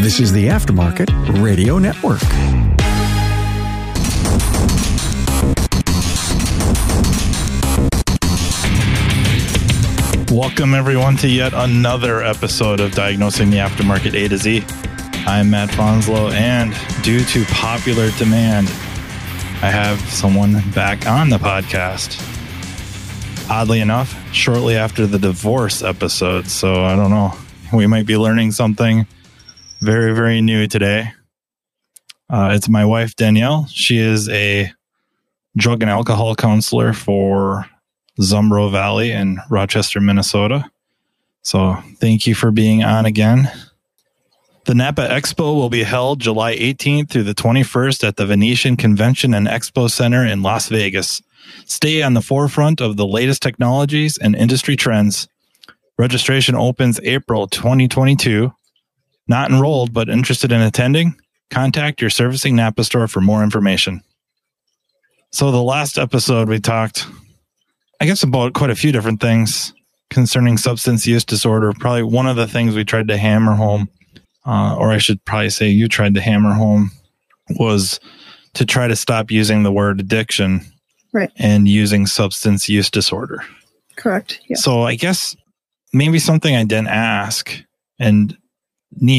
This is the Aftermarket Radio Network. Welcome, everyone, to yet another episode of Diagnosing the Aftermarket A to Z. I'm Matt Fanslow, and due to popular demand, I have someone back on the podcast. Oddly enough, shortly after the divorce episode, so I don't know. We might be learning something very, very new today. Uh, it's my wife, Danielle. She is a drug and alcohol counselor for Zumbro Valley in Rochester, Minnesota. So thank you for being on again. The Napa Expo will be held July 18th through the 21st at the Venetian Convention and Expo Center in Las Vegas. Stay on the forefront of the latest technologies and industry trends. Registration opens April 2022. Not enrolled, but interested in attending? Contact your servicing Napa store for more information. So, the last episode we talked I guess about quite a few different things concerning substance use disorder. Probably one of the things we tried to hammer home, uh, or I should probably say you tried to hammer home, was to try to stop using the word addiction Right. and using substance use disorder. Correct. Yeah. So I guess maybe something I didn't ask and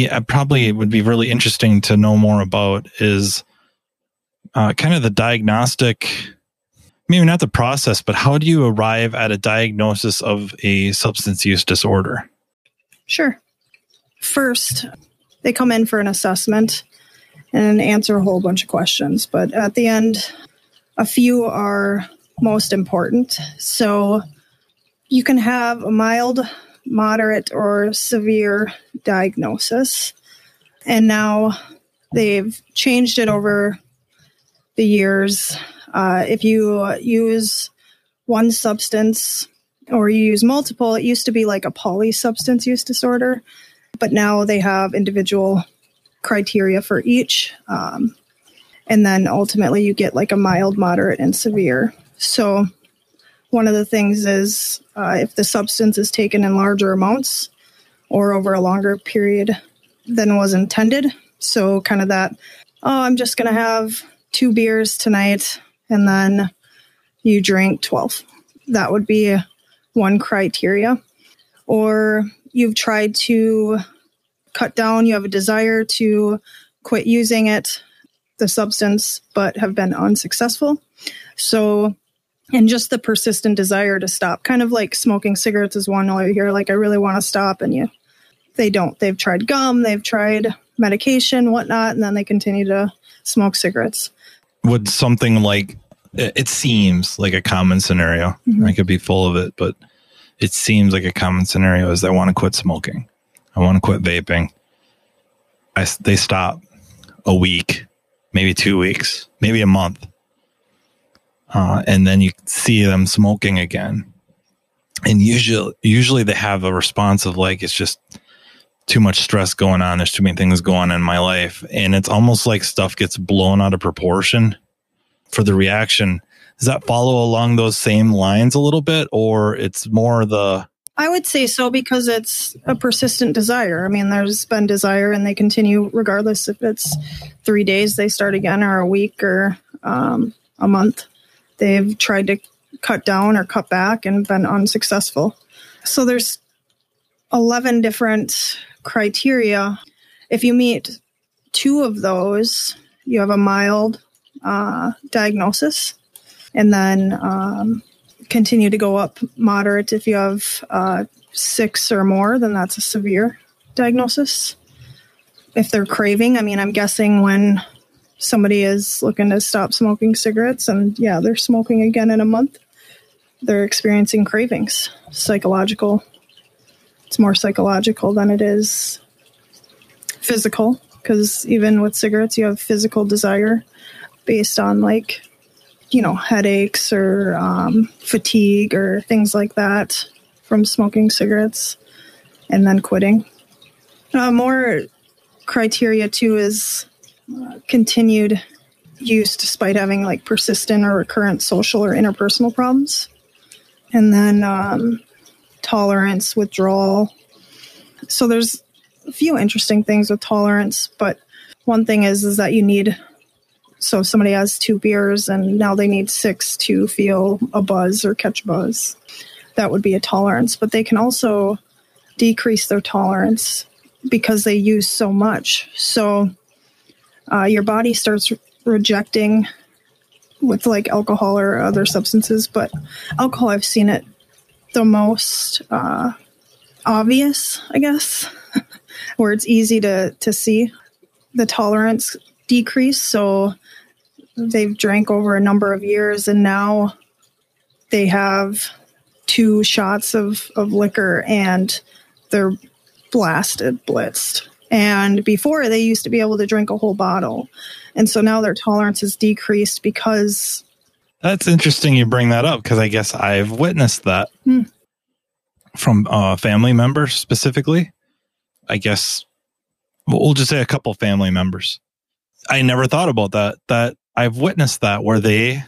uh, probably would be really interesting to know more about is uh, kind of the diagnostic, maybe not the process, but how do you arrive at a diagnosis of a substance use disorder? Sure. First, they come in for an assessment and answer a whole bunch of questions, but at the end, a few are most important. So you can have a mild, moderate, or severe diagnosis. And now they've changed it over the years. Uh, if you use one substance or you use multiple, it used to be like a polysubstance use disorder, but now they have individual criteria for each. Um, and then ultimately you get like a mild, moderate, and severe. So one of the things is uh, if the substance is taken in larger amounts or over a longer period than was intended. So kind of that, oh, I'm just going to have two beers tonight and then you drink 12. That would be one criteria. Or you've tried to cut down, you have a desire to quit using it, the substance, but have been unsuccessful. So, and just the persistent desire to stop, kind of like smoking cigarettes is one where you're like, I really want to stop, and you, they don't. They've tried gum, they've tried medication, whatnot, and then they continue to smoke cigarettes. Would something like it it seems like a common scenario. Mm-hmm. I could be full of it, but it seems like a common scenario is I want to quit smoking. I want to quit vaping. I, they stop a week, maybe two weeks, maybe a month. Uh, and then you see them smoking again. And usually, usually they have a response of like, it's just too much stress going on. There's too many things going on in my life. And it's almost like stuff gets blown out of proportion for the reaction. Does that follow along those same lines a little bit, or it's more the I would say so because it's a persistent desire. I mean, there's been desire and they continue regardless if it's three days, they start again, or a week, or um, a month. They've tried to cut down or cut back and been unsuccessful. So there's 11 different criteria. If you meet two of those, you have a mild uh, diagnosis. And then um, continue to go up moderate. If you have uh, six or more, then that's a severe diagnosis. If they're craving, I mean, I'm guessing when somebody is looking to stop smoking cigarettes and yeah, they're smoking again in a month, they're experiencing cravings, psychological. It's more psychological than it is physical because even with cigarettes, you have physical desire based on like you know, headaches or um, fatigue or things like that from smoking cigarettes and then quitting. Uh, more criteria too is continued use despite having like persistent or recurrent social or interpersonal problems. And then um, tolerance, withdrawal. So there's a few interesting things with tolerance, but one thing is is that you need so if somebody has two beers and now they need six to feel a buzz or catch a buzz. That would be a tolerance, but they can also decrease their tolerance because they use so much. So uh, your body starts re- rejecting with like alcohol or other substances, but alcohol, I've seen it the most uh, obvious, I guess, where it's easy to, to see the tolerance decrease. So they've drank over a number of years and now they have two shots of, of liquor and they're blasted, blitzed. And before they used to be able to drink a whole bottle. And so now their tolerance has decreased because. That's interesting you bring that up because I guess I've witnessed that hmm. from uh, family members specifically. I guess we'll just say a couple family members. I never thought about that. That I've witnessed that where they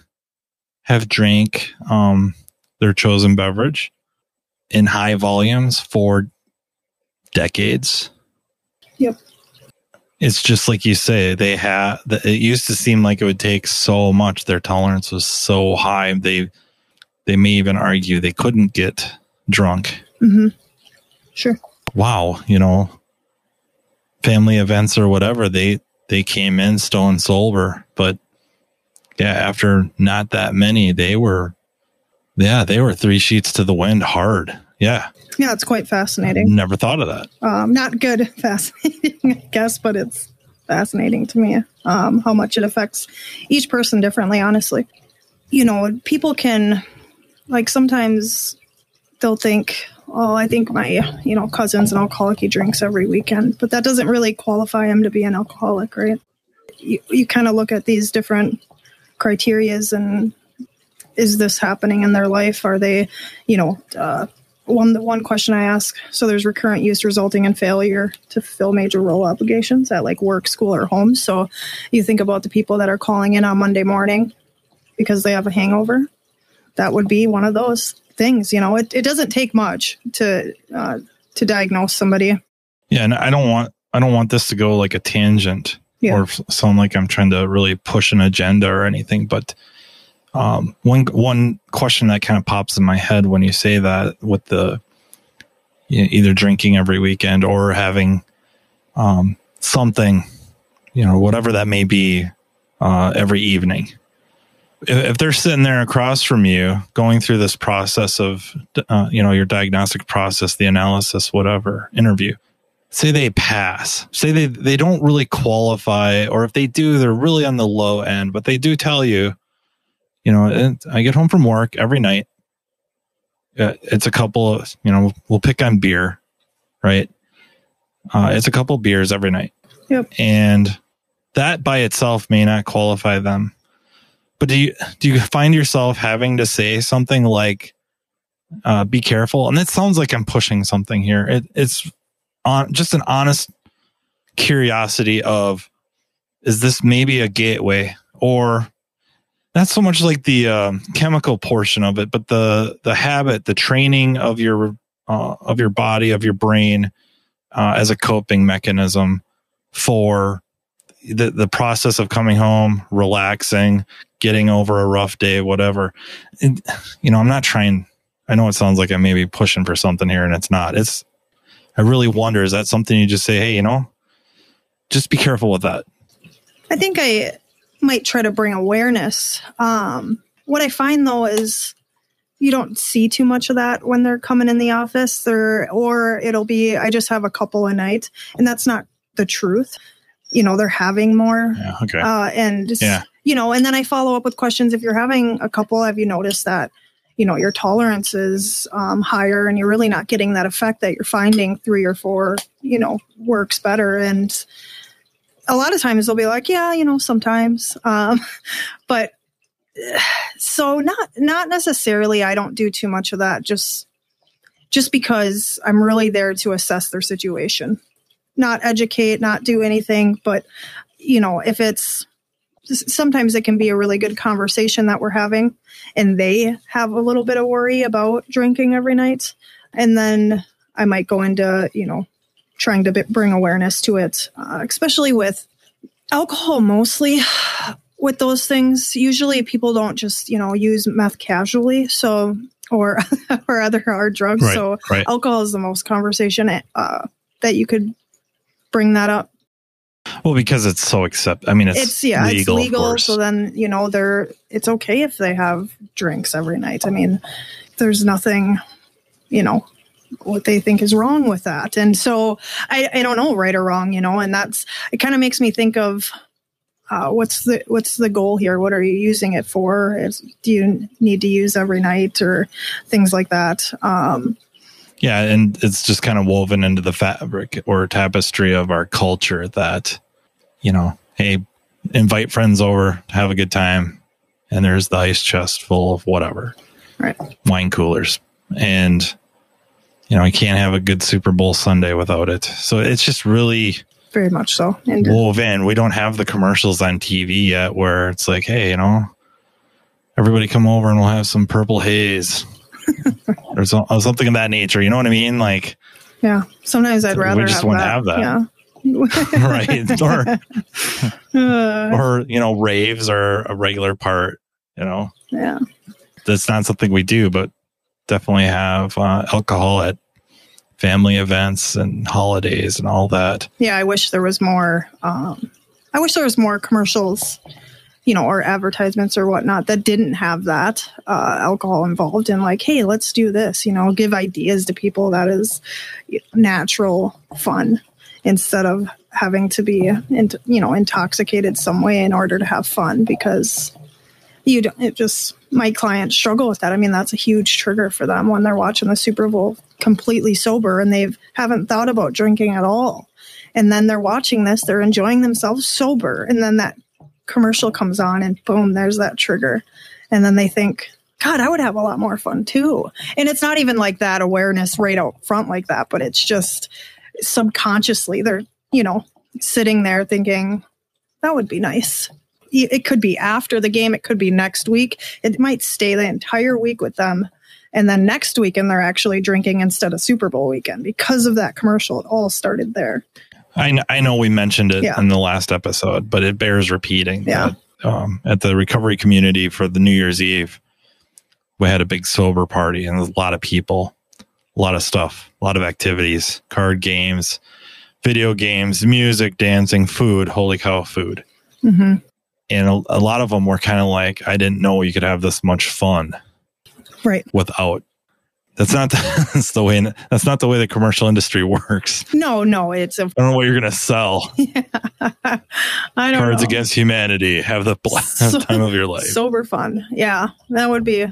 have drank um, their chosen beverage in high volumes for decades. Yep. It's just like you say, they had, it used to seem like it would take so much. Their tolerance was so high. They, they may even argue they couldn't get drunk. Mm-hmm. Sure. Wow. You know, family events or whatever, they, they came in stone sober, but yeah, after not that many, they were, yeah, they were three sheets to the wind hard. Yeah. Yeah, it's quite fascinating. Never thought of that. Um, not good, fascinating, I guess, but it's fascinating to me um, how much it affects each person differently, honestly. You know, people can, like, sometimes they'll think, oh, I think my, you know, cousin's an alcoholic. He drinks every weekend, but that doesn't really qualify him to be an alcoholic, right? You, you kind of look at these different criterias and is this happening in their life? Are they, you know, uh, one the one question I ask. So there's recurrent use resulting in failure to fulfill major role obligations at like work, school, or home. So you think about the people that are calling in on Monday morning because they have a hangover. That would be one of those things. You know, it, it doesn't take much to uh, to diagnose somebody. Yeah, and I don't want I don't want this to go like a tangent yeah. or sound like I'm trying to really push an agenda or anything. But um, one one question that kind of pops in my head when you say that with the you know, either drinking every weekend or having um, something, you know, whatever that may be, uh, every evening. If, if, they're sitting there across from you, going through this process of, uh, you know, your diagnostic process, the analysis, whatever interview, say they pass, say they, they don't really qualify, or if they do, they're really on the low end, but they do tell you, you know, I get home from work every night. Uh, it's a couple of, you know, we'll pick on beer, right? Uh, it's a couple beers every night. Yep. And that by itself may not qualify them. But do you do you find yourself having to say something like, uh, "Be careful"? And it sounds like I'm pushing something here. It, it's on just an honest curiosity of is this maybe a gateway or not so much like the uh, chemical portion of it but the the habit the training of your uh, of your body of your brain uh, as a coping mechanism for the the process of coming home relaxing getting over a rough day whatever and, you know i'm not trying i know it sounds like i may be pushing for something here and it's not it's I really wonder is that something you just say, hey, you know, just be careful with that? I think I might try to bring awareness. Um, what I find though is you don't see too much of that when they're coming in the office or or it'll be I just have a couple a night and that's not the truth. You know, they're having more. Yeah, okay. Uh, and yeah. you know, and then I follow up with questions if you're having a couple, have you noticed that you know your tolerance is um, higher and you're really not getting that effect that you're finding three or four you know works better and a lot of times they'll be like yeah you know sometimes. Um, but so not not necessarily i don't do too much of that just just because i'm really there to assess their situation. Not educate not do anything but you know if it's sometimes it can be a really good conversation that we're having and they have a little bit of worry about drinking every night and then i might go into you know trying to b- bring awareness to it, uh, especially with alcohol mostly. With those things, usually people don't just you know use meth casually, so or or other hard drugs. Right, so right. alcohol is the most conversation uh, that you could bring that up. Well, because it's so accept. I mean, it's, It's yeah, legal, it's legal. So then you know they're it's okay if they have drinks every night. I mean, there's nothing, you know, what they think is wrong with that. And so I, I don't know right or wrong, you know, and that's it. Kind of makes me think of. Uh, what's the what's the goal here? What are you using it for? Is, do you need to use every night or things like that? Um, Yeah, and it's just kind of woven into the fabric or tapestry of our culture that, you know, hey, invite friends over, have a good time, and there's the ice chest full of whatever, right. wine coolers, and you know, you can't have a good Super Bowl Sunday without it. So it's just really Very much so. And woven. We don't have the commercials on TV yet where it's like, hey, you know, everybody come over and we'll have some purple haze. or so- or something of that nature. You know what I mean? Like, yeah, sometimes I'd rather We just have, wouldn't have that. Yeah. right or Uh, or you know raves are a regular part you know yeah. that's not something we do but definitely have uh, alcohol at family events and holidays and all that. Yeah i wish there was more um, i wish there was more commercials you know or advertisements or whatnot that didn't have that uh, alcohol involved and like hey let's do this you know give ideas to people that is natural fun instead of having to be in, you know intoxicated some way in order to have fun because you don't it just my clients struggle with that. I mean that's a huge trigger for them when they're watching the super bowl completely sober and they haven't thought about drinking at all. And then they're watching this they're enjoying themselves sober. And then that commercial comes on and boom there's that trigger. And then they think god i would have a lot more fun too. And it's not even like that awareness right out front like that but it's just subconsciously they're you know sitting there thinking that would be nice it could be after the game it could be next week. It might stay the entire week with them and then next weekend they're actually drinking instead of super bowl weekend. Because of that commercial it all started there. I, kn- I know we mentioned it Yeah. in the last episode but it bears repeating Yeah. that, um, at the recovery community for the new year's eve we had a big sober party and a lot of people a lot of stuff a lot of activities card games video games music dancing food holy cow food. Hmm and a, a lot of them were kind of like i didn't know you could have this much fun right. without. That's not the, that's the way that's not the way the commercial industry works. No no it's a i don't know what you're gonna sell. I don't cards know. against humanity have the So- time of your life. sober fun. Yeah that would be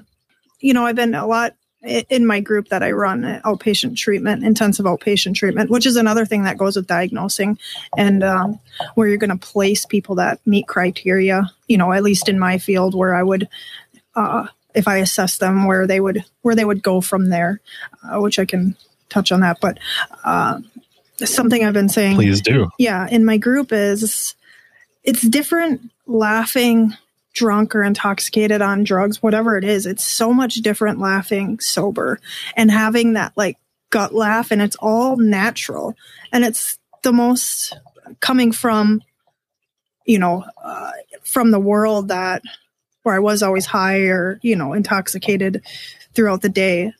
you know i've been a lot in my group that i run uh, outpatient treatment intensive outpatient treatment which is another thing that goes with diagnosing and um, where you're going to place people that meet criteria you know at least in my field where i would uh, if i assess them where they would where they would go from there uh, which i can touch on that. But uh, something i've been saying please do. Yeah in my group is it's different laughing drunk or intoxicated on drugs whatever it is it's so much different laughing sober and having that like gut laugh and it's all natural and it's the most coming from you know uh, from the world that where i was always high or you know intoxicated throughout the day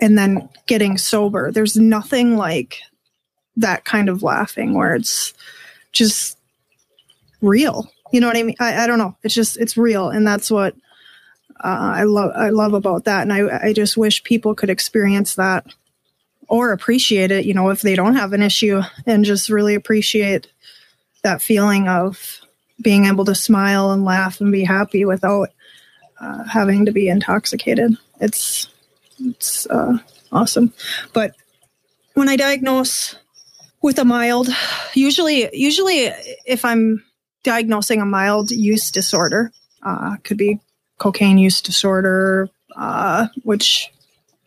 and then getting sober there's nothing like that kind of laughing where it's just real. You know what I mean? I, I don't know. It's just it's real, and that's what uh, I love. I love about that, and I I just wish people could experience that or appreciate it. You know, if they don't have an issue, and just really appreciate that feeling of being able to smile and laugh and be happy without uh, having to be intoxicated. It's it's uh, awesome, but when I diagnose with a mild usually usually if i'm diagnosing a mild use disorder uh, could be cocaine use disorder uh, which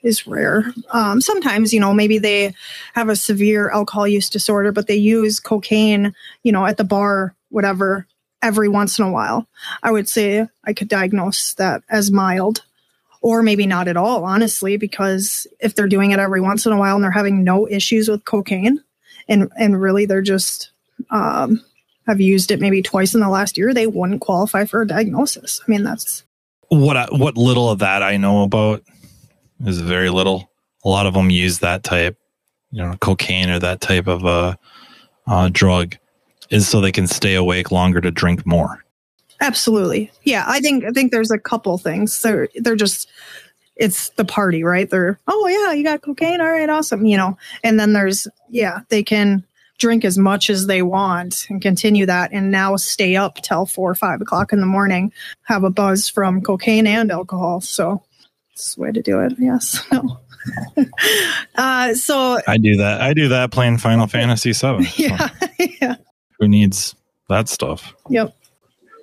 is rare. Um, sometimes you know maybe they have a severe alcohol use disorder but they use cocaine you know at the bar whatever every once in a while. I would say i could diagnose that as mild or maybe not at all honestly because if they're doing it every once in a while and they're having no issues with cocaine and and really they're just um, have used it maybe twice in the last year, they wouldn't qualify for a diagnosis. I mean, that's what I, what little of that I know about is very little. A lot of them use that type, you know, cocaine or that type of uh, uh, drug, is so they can stay awake longer to drink more. Absolutely, yeah. I think I think there's a couple things. They're they're just it's the party, right? They're oh yeah, you got cocaine, all right, awesome, you know. And then there's yeah, they can drink as much as they want and continue that and now stay up till four or five o'clock in the morning, have a buzz from cocaine and alcohol. So it's the way to do it. Yes. No. uh, so I do that. I do that playing Final Fantasy VII. Yeah. So yeah. Who needs that stuff? Yep.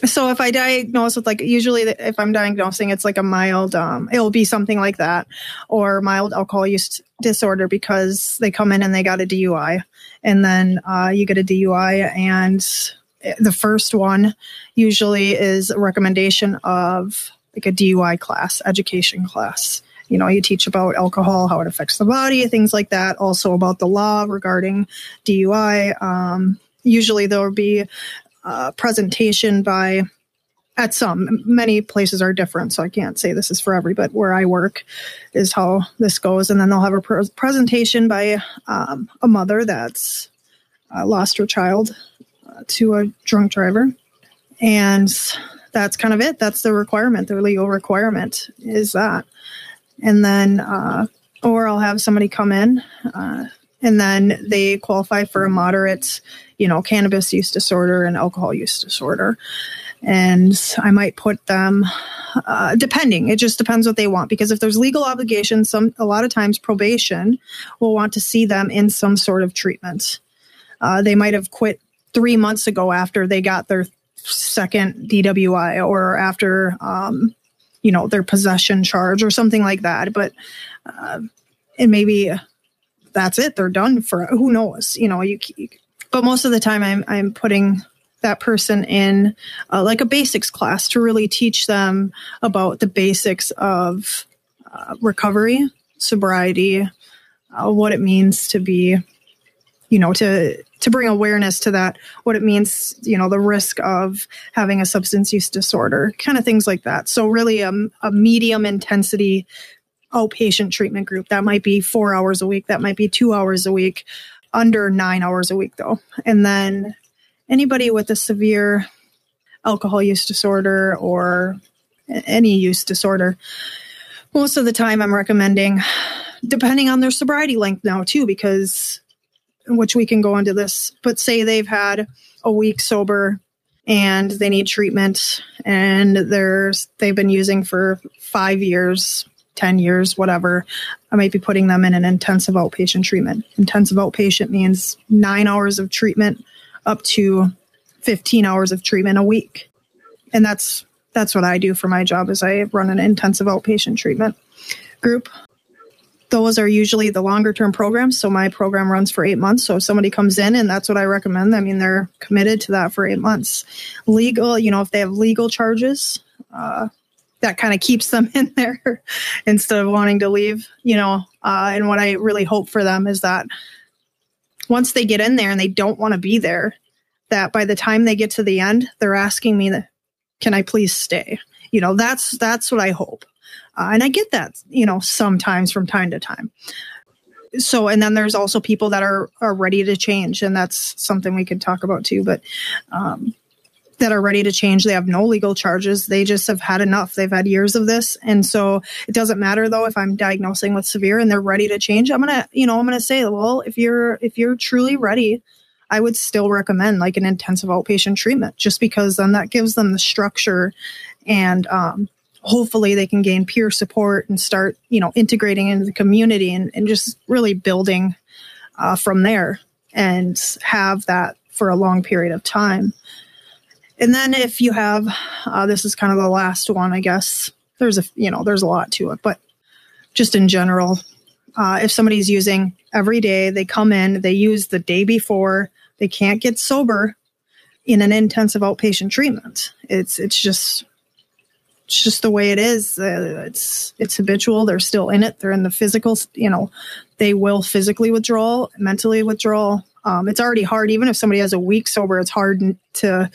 So if I diagnose with like usually if I'm diagnosing it's like a mild um it'll be something like that or mild alcohol use disorder because they come in and they got a DUI and then uh, you get a DUI and the first one usually is a recommendation of like a DUI class, education class. You know, you teach about alcohol, how it affects the body, things like that. Also about the law regarding DUI. Um, usually there will be a presentation by at some many places are different so i can't say this is for every but where i work is how this goes. And then they'll have a pr- presentation by um, a mother that's uh, lost her child uh, to a drunk driver. And that's kind of it. That's the requirement the legal requirement is that. And then uh, or i'll have somebody come in uh, and then they qualify for a moderate you know cannabis use disorder and alcohol use disorder and I might put them uh, depending. It just depends what they want because if there's legal obligations, some a lot of times probation will want to see them in some sort of treatment. Uh, they might have quit three months ago after they got their second DWI or after um, you know their possession charge or something like that. But uh, and maybe that's it. They're done for who knows. You know you. But most of the time, I'm I'm putting that person in uh, like a basics class to really teach them about the basics of uh, recovery, sobriety, uh, what it means to be, you know, to to bring awareness to that, what it means, you know, the risk of having a substance use disorder, kind of things like that. So really, a, a medium intensity outpatient treatment group that might be four hours a week, that might be two hours a week, under nine hours a week though, and then anybody with a severe alcohol use disorder or any use disorder, most of the time I'm recommending, depending on their sobriety length now too, because which we can go into this, but say they've had a week sober and they need treatment and there's they've been using for five years 10 years whatever i might be putting them in an intensive outpatient treatment. Intensive outpatient means nine hours of treatment up to 15 hours of treatment a week. And that's that's what I do for my job is I run an intensive outpatient treatment group. Those are usually the longer term programs. So my program runs for eight months. So if somebody comes in and that's what I recommend, I mean, they're committed to that for eight months. Legal, you know, if they have legal charges, uh, that kind of keeps them in there instead of wanting to leave, you know. Uh, and what I really hope for them is that once they get in there and they don't want to be there, that by the time they get to the end, they're asking me can I please stay? You know, that's, that's what I hope. Uh, and I get that, you know, sometimes from time to time. So, and then there's also people that are, are ready to change. And that's something we could talk about too. But, um, that are ready to change. They have no legal charges. They just have had enough. They've had years of this. And so it doesn't matter though if I'm diagnosing with severe and they're ready to change. I'm going to, you know, I'm going to say, well, if you're if you're truly ready, I would still recommend like an intensive outpatient treatment just because then that gives them the structure and um, hopefully they can gain peer support and start, you know, integrating into the community and, and just really building uh, from there and have that for a long period of time. And then if you have, uh, this is kind of the last one, I guess. There's a, you know, there's a lot to it, but just in general, uh, if somebody's using every day, they come in, they use the day before, they can't get sober in an intensive outpatient treatment. It's it's just it's just the way it is. Uh, it's it's habitual. They're still in it. They're in the physical. You know, they will physically withdraw, mentally withdraw. Um, it's already hard, even if somebody has a week sober, it's hard to,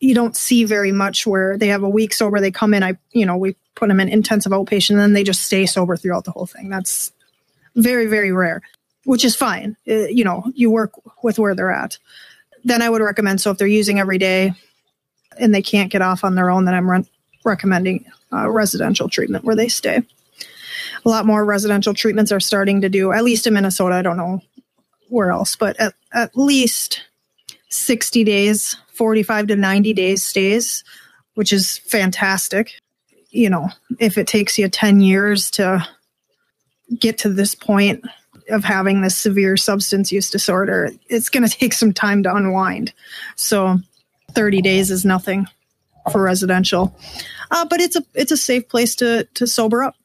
you don't see very much where they have a week sober, they come in, I, you know, we put them in intensive outpatient and then they just stay sober throughout the whole thing. That's very, very rare, which is fine. Uh, you know, you work with where they're at. Then I would recommend, so if they're using every day and they can't get off on their own, then I'm re- recommending uh, residential treatment where they stay. A lot more residential treatments are starting to do, at least in Minnesota. I don't know where else, but at, at least 60 days, 45 to 90 days stays, which is fantastic. You know, if it takes you 10 years to get to this point of having this severe substance use disorder, it's going to take some time to unwind. So 30 days is nothing for residential. Uh, but it's a it's a safe place to to sober up.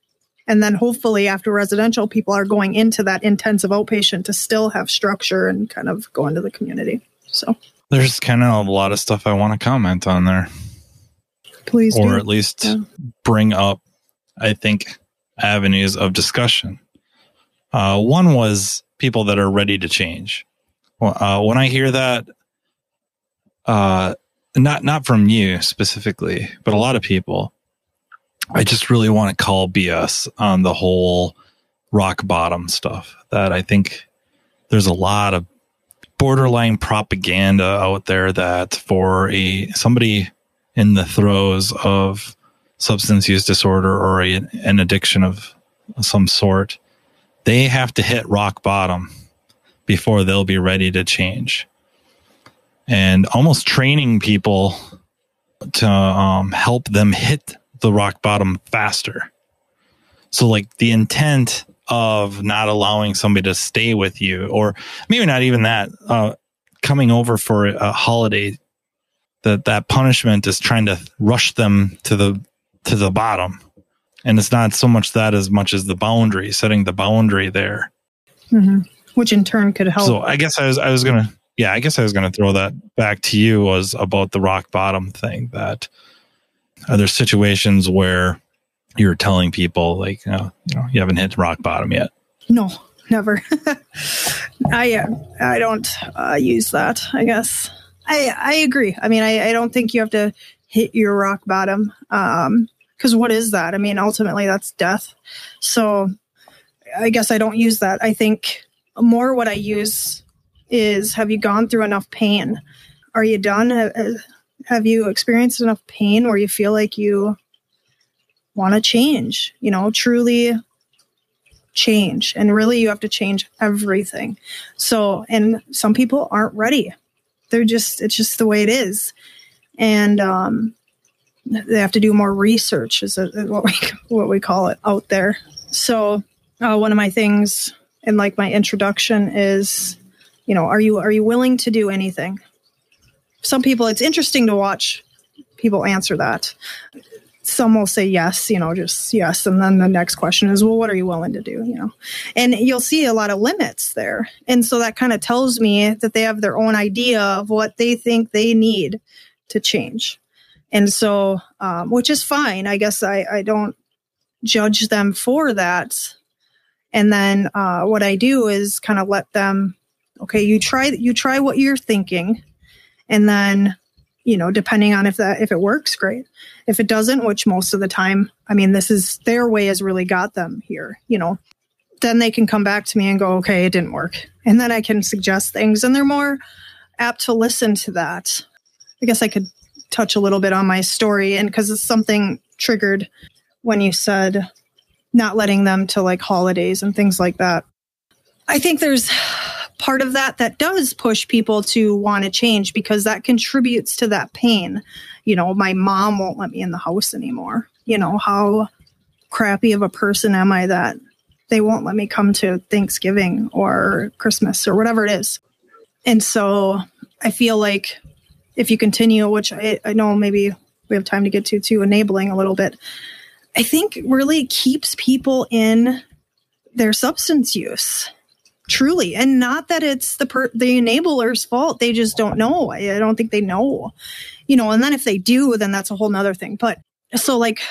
And then hopefully after residential, people are going into that intensive outpatient to still have structure and kind of go into the community. So there's kind of a lot of stuff I want to comment on there. Please, or do. at least yeah. bring up, I think, avenues of discussion. Uh, one was people that are ready to change. Uh, when I hear that, uh, not not from you specifically, but a lot of people, I just really want to call BS on the whole rock bottom stuff. That I think there's a lot of borderline propaganda out there that for a somebody in the throes of substance use disorder or a, an addiction of some sort, they have to hit rock bottom before they'll be ready to change. And almost training people to um, help them hit the rock bottom faster. So, like the intent of not allowing somebody to stay with you, or maybe not even that, uh, coming over for a holiday, that that punishment is trying to rush them to the to the bottom, and it's not so much that as much as the boundary, setting the boundary there, mm-hmm. which in turn could help. So, I guess I was I was gonna yeah, I guess I was gonna throw that back to you was about the rock bottom thing that are there situations where you're telling people like, you know, you, haven't hit rock bottom yet? No, never. I uh, I don't uh, use that. I guess I I agree. I mean, I, I don't think you have to hit your rock bottom. Um, because what is that? I mean, ultimately, that's death. So, I guess I don't use that. I think more what I use is: Have you gone through enough pain? Are you done? have you experienced enough pain where you feel like you want to change, you know, truly change? And really, you have to change everything. So, and some people aren't ready. They're just, it's just the way it is. And, um, they have to do more research is what we what we call it out there so uh, one of my things in like my introduction is you know are you are you willing to do anything some people, it's interesting to watch people answer that. Some will say yes, you know, just yes. And then the next question is, well, what are you willing to do? You know, and you'll see a lot of limits there. And so that kind of tells me that they have their own idea of what they think they need to change. And so, um, which is fine. I guess I, I don't judge them for that. And then uh, what I do is kind of let them, okay, you try you try what you're thinking and then you know depending on if that if it works great. If it doesn't which most of the time i mean this is their way has really got them here you know. Then they can come back to me and go okay it didn't work. And then i can suggest things and they're more apt to listen to that. I guess i could touch a little bit on my story and because it's something triggered when you said not letting them to like holidays and things like that. I think there's part of that that does push people to want to change because that contributes to that pain. You know, my mom won't let me in the house anymore. You know, how crappy of a person am I that they won't let me come to Thanksgiving or Christmas or whatever it is. And so I feel like if you continue, which I, I know maybe we have time to get to, to enabling a little bit, I think really keeps people in their substance use truly and not that it's the per- the enabler's fault they just don't know I, I don't think they know you know and then if they do then that's a whole nother thing but so like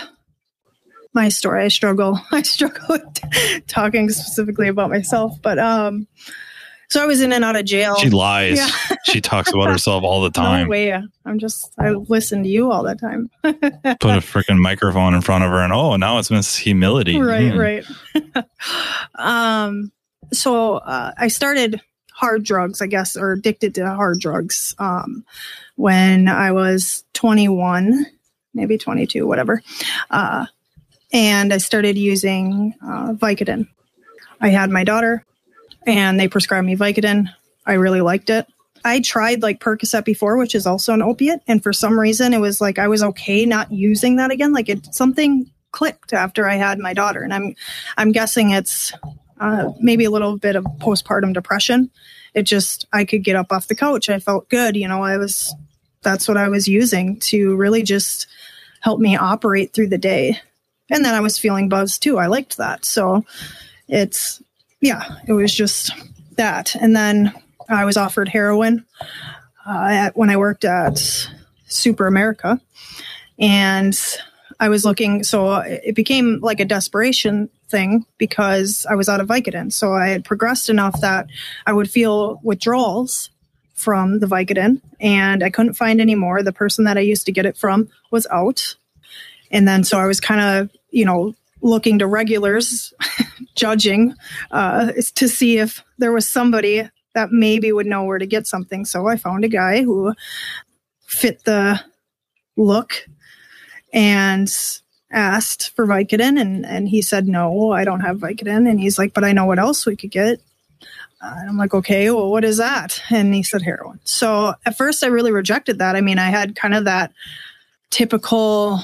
my story i struggle i struggle with talking specifically about myself but um So I was in and out of jail. She lies. Yeah. she talks about herself all the time. No way. I'm just, I listen to you all the time. Put a freaking microphone in front of her and oh, now it's Miss Humility. right, Hmm. right. um, so uh, I started hard drugs, I guess, or addicted to hard drugs um, when I was 21, maybe 22, whatever. Uh, and I started using uh, Vicodin. I had my daughter, and they prescribed me Vicodin. I really liked it. I tried like Percocet before, which is also an opiate, and for some reason, it was like I was okay not using that again. Like it something clicked after I had my daughter, and I'm I'm guessing it's uh, maybe a little bit of postpartum depression. It just I could get up off the couch. I felt good, you know. I was that's what I was using to really just help me operate through the day, and then I was feeling buzzed too. I liked that, so it's yeah, it was just that, and then I was offered heroin uh, at, when I worked at Super America, and I was looking. So it became like a desperation thing because I was out of Vicodin. So I had progressed enough that I would feel withdrawals from the Vicodin, and I couldn't find any more. The person that I used to get it from was out, and then so I was kind of you know looking to regulars, judging uh, to see if there was somebody that maybe would know where to get something. So I found a guy who fit the look and asked for Vicodin and, and he said, no, I don't have Vicodin. And he's like, but I know what else we could get. Uh, and I'm like, okay, well, what is that? And he said heroin. So at first I really rejected that. I mean, I had kind of that typical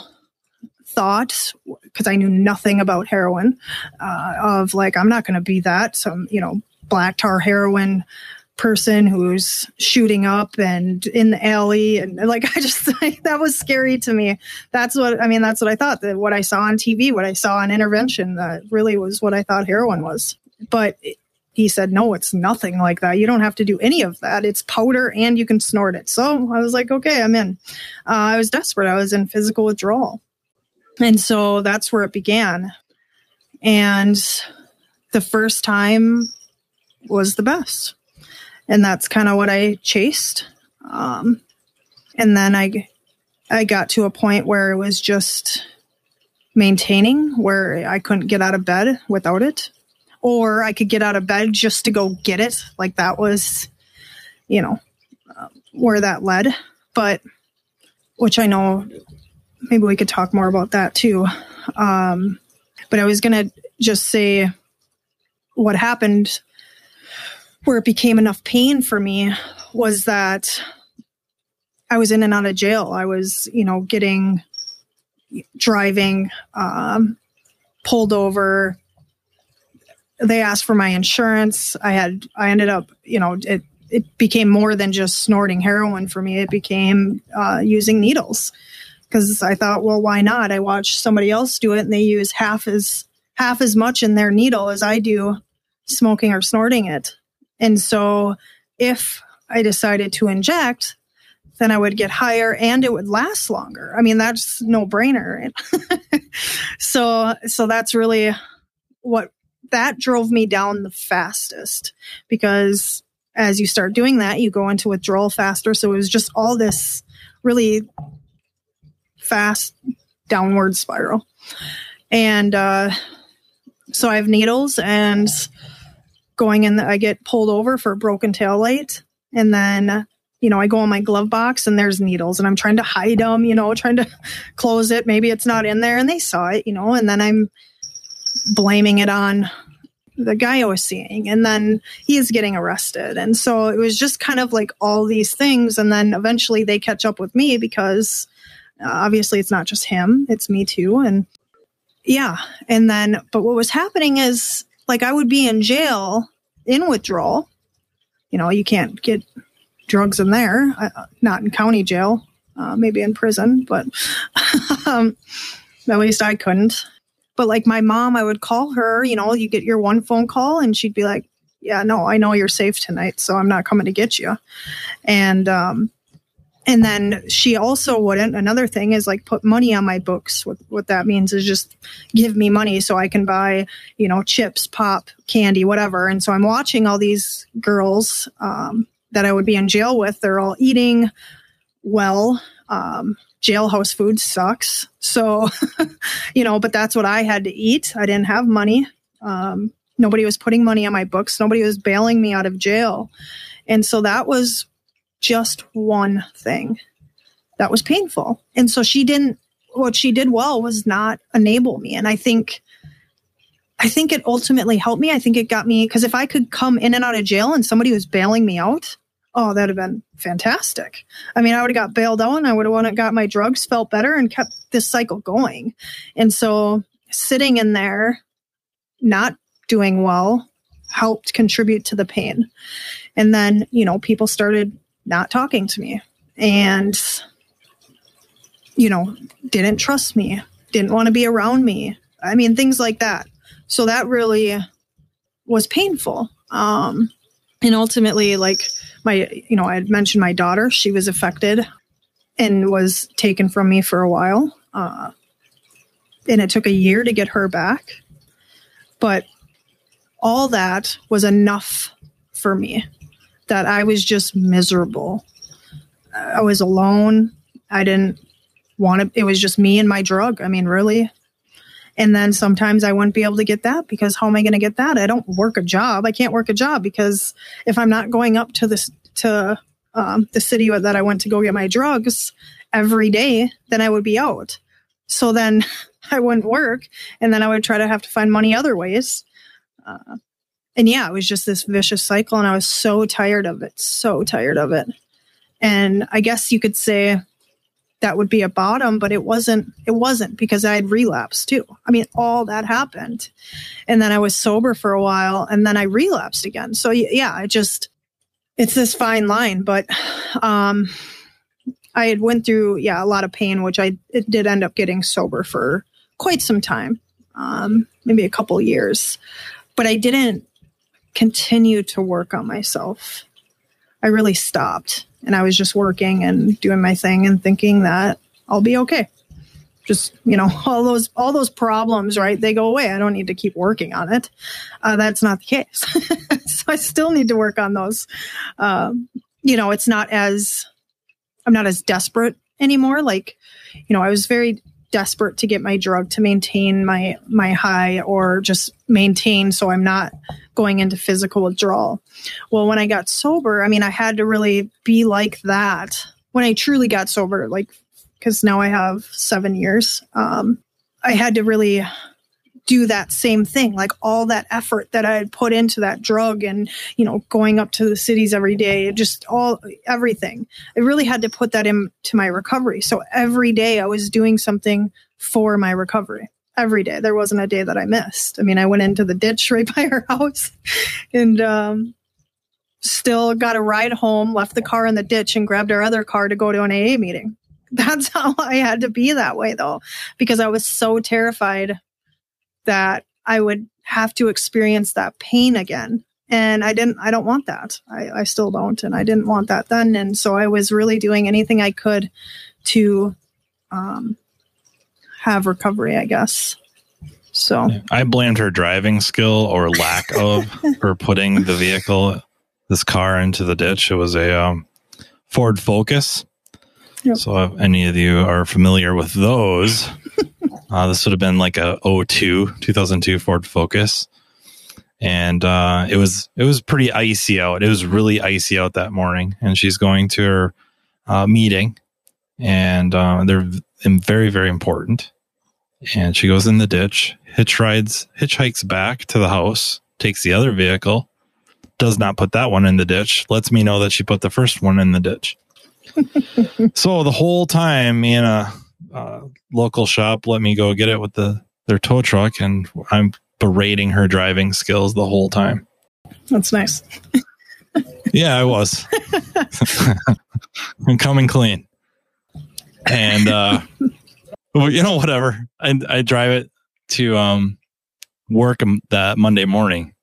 thought because I knew nothing about heroin uh, of like, I'm not going to be that. Some, you know, black tar heroin person who's shooting up and in the alley. And like i just that was scary to me. That's what i mean that's what i thought that what i saw on tv what i saw on intervention that really was what i thought heroin was. But he said no it's nothing like that. You don't have to do any of that. It's powder and you can snort it. So i was like okay i'm in. Uh, i was desperate. I was in physical withdrawal. And so that's where it began. And the first time was the best. And that's kind of what I chased. Um, and then I, I got to a point where it was just maintaining, where I couldn't get out of bed without it, or I could get out of bed just to go get it. Like that was, you know, uh, where that led. But which I know maybe we could talk more about that too. Um, but I was going to just say what happened where it became enough pain for me was that I was in and out of jail. I was, you know, getting driving, um, pulled over. They asked for my insurance. I had, I ended up, you know, it, it became more than just snorting heroin for me. It became uh, using needles because I thought, well, why not? I watched somebody else do it and they use half as half as much in their needle as I do smoking or snorting it. And so if I decided to inject, then I would get higher and it would last longer. I mean, that's no brainer. so, so that's really what that drove me down the fastest because as you start doing that, you go into withdrawal faster. So it was just all this really fast downward spiral. And, uh, so I have needles and going in, the, I get pulled over for a broken tail light. And then, you know, I go in my glove box and there's needles and I'm trying to hide them, you know, trying to close it. Maybe it's not in there and they saw it, you know, and then I'm blaming it on the guy I was seeing. And then he is getting arrested. And so it was just kind of like all these things. And then eventually they catch up with me because uh, obviously it's not just him, it's me too. And yeah. And then, but what was happening is like I would be in jail in withdrawal. You know, you can't get drugs in there, uh, not in county jail, uh, maybe in prison, but um, at least I couldn't. But like my mom, I would call her, you know, you get your one phone call and she'd be like, yeah, no, I know you're safe tonight, so I'm not coming to get you. And um, and then she also wouldn't another thing is like put money on my books. What, what that means is just give me money so i can buy you know chips pop candy whatever. And so i'm watching all these girls um, that i would be in jail with. They're all eating well. Um, jailhouse food sucks. So you know but that's what i had to eat. I didn't have money. Um, nobody was putting money on my books. Nobody was bailing me out of jail. And so that was just one thing that was painful. And so she didn't, what she did well was not enable me. And I think, I think it ultimately helped me. I think it got me, because if I could come in and out of jail and somebody was bailing me out, oh, that'd have been fantastic. I mean, I would have got bailed out and I would have got my drugs, felt better, and kept this cycle going. And so sitting in there, not doing well, helped contribute to the pain. And then, you know, people started not talking to me and, you know, didn't trust me, didn't want to be around me. I mean, things like that. So that really was painful. Um, and ultimately, like my, you know, I had mentioned my daughter, she was affected and was taken from me for a while. Uh, and it took a year to get her back. But all that was enough for me that I was just miserable. I was alone. I didn't want to, it was just me and my drug. I mean, really. And then sometimes I wouldn't be able to get that because how am I going to get that? I don't work a job. I can't work a job because if I'm not going up to this, to um, the city that I went to go get my drugs every day, then I would be out. So then I wouldn't work and then I would try to have to find money other ways. Uh, and yeah, it was just this vicious cycle. And I was so tired of it, so tired of it. And I guess you could say that would be a bottom, but it wasn't, it wasn't because I had relapsed too. I mean, all that happened. And then I was sober for a while and then I relapsed again. So yeah, I just, it's this fine line, but, um, I had went through, yeah, a lot of pain, which I did end up getting sober for quite some time, um, maybe a couple years, but I didn't continue to work on myself. I really stopped and I was just working and doing my thing and thinking that I'll be okay. Just, you know, all those, all those problems, right? They go away. I don't need to keep working on it. Uh, that's not the case. so I still need to work on those. Um, you know, it's not as, I'm not as desperate anymore. Like, you know, I was very desperate to get my drug to maintain my my high or just maintain so I'm not going into physical withdrawal. Well, when I got sober, I mean I had to really be like that. When I truly got sober, like because now I have seven years, um, I had to really do that same thing like all that effort that i had put into that drug and you know going up to the cities every day just all everything i really had to put that into my recovery so every day i was doing something for my recovery every day there wasn't a day that i missed i mean i went into the ditch right by her house and um, still got a ride home left the car in the ditch and grabbed our other car to go to an aa meeting that's how i had to be that way though because i was so terrified that I would have to experience that pain again. And I didn't, I don't want that. I, I still don't. And I didn't want that then. And so I was really doing anything I could to um, have recovery, I guess. So I blamed her driving skill or lack of her putting the vehicle, this car into the ditch. It was a um, Ford Focus. Yep. So if any of you are familiar with those, uh, this would have been like a 02, 2002 Ford Focus. And uh, it was it was pretty icy out. It was really icy out that morning, and she's going to her uh, meeting, and uh, they're very very important. And she goes in the ditch, hitch rides, hitchhikes back to the house, takes the other vehicle, does not put that one in the ditch, lets me know that she put the first one in the ditch. so the whole time, me and a uh, local shop let me go get it with the their tow truck, and I'm berating her driving skills the whole time. That's nice. yeah, I was. I'm coming clean, and uh, you know, whatever. I I drive it to um work that Monday morning,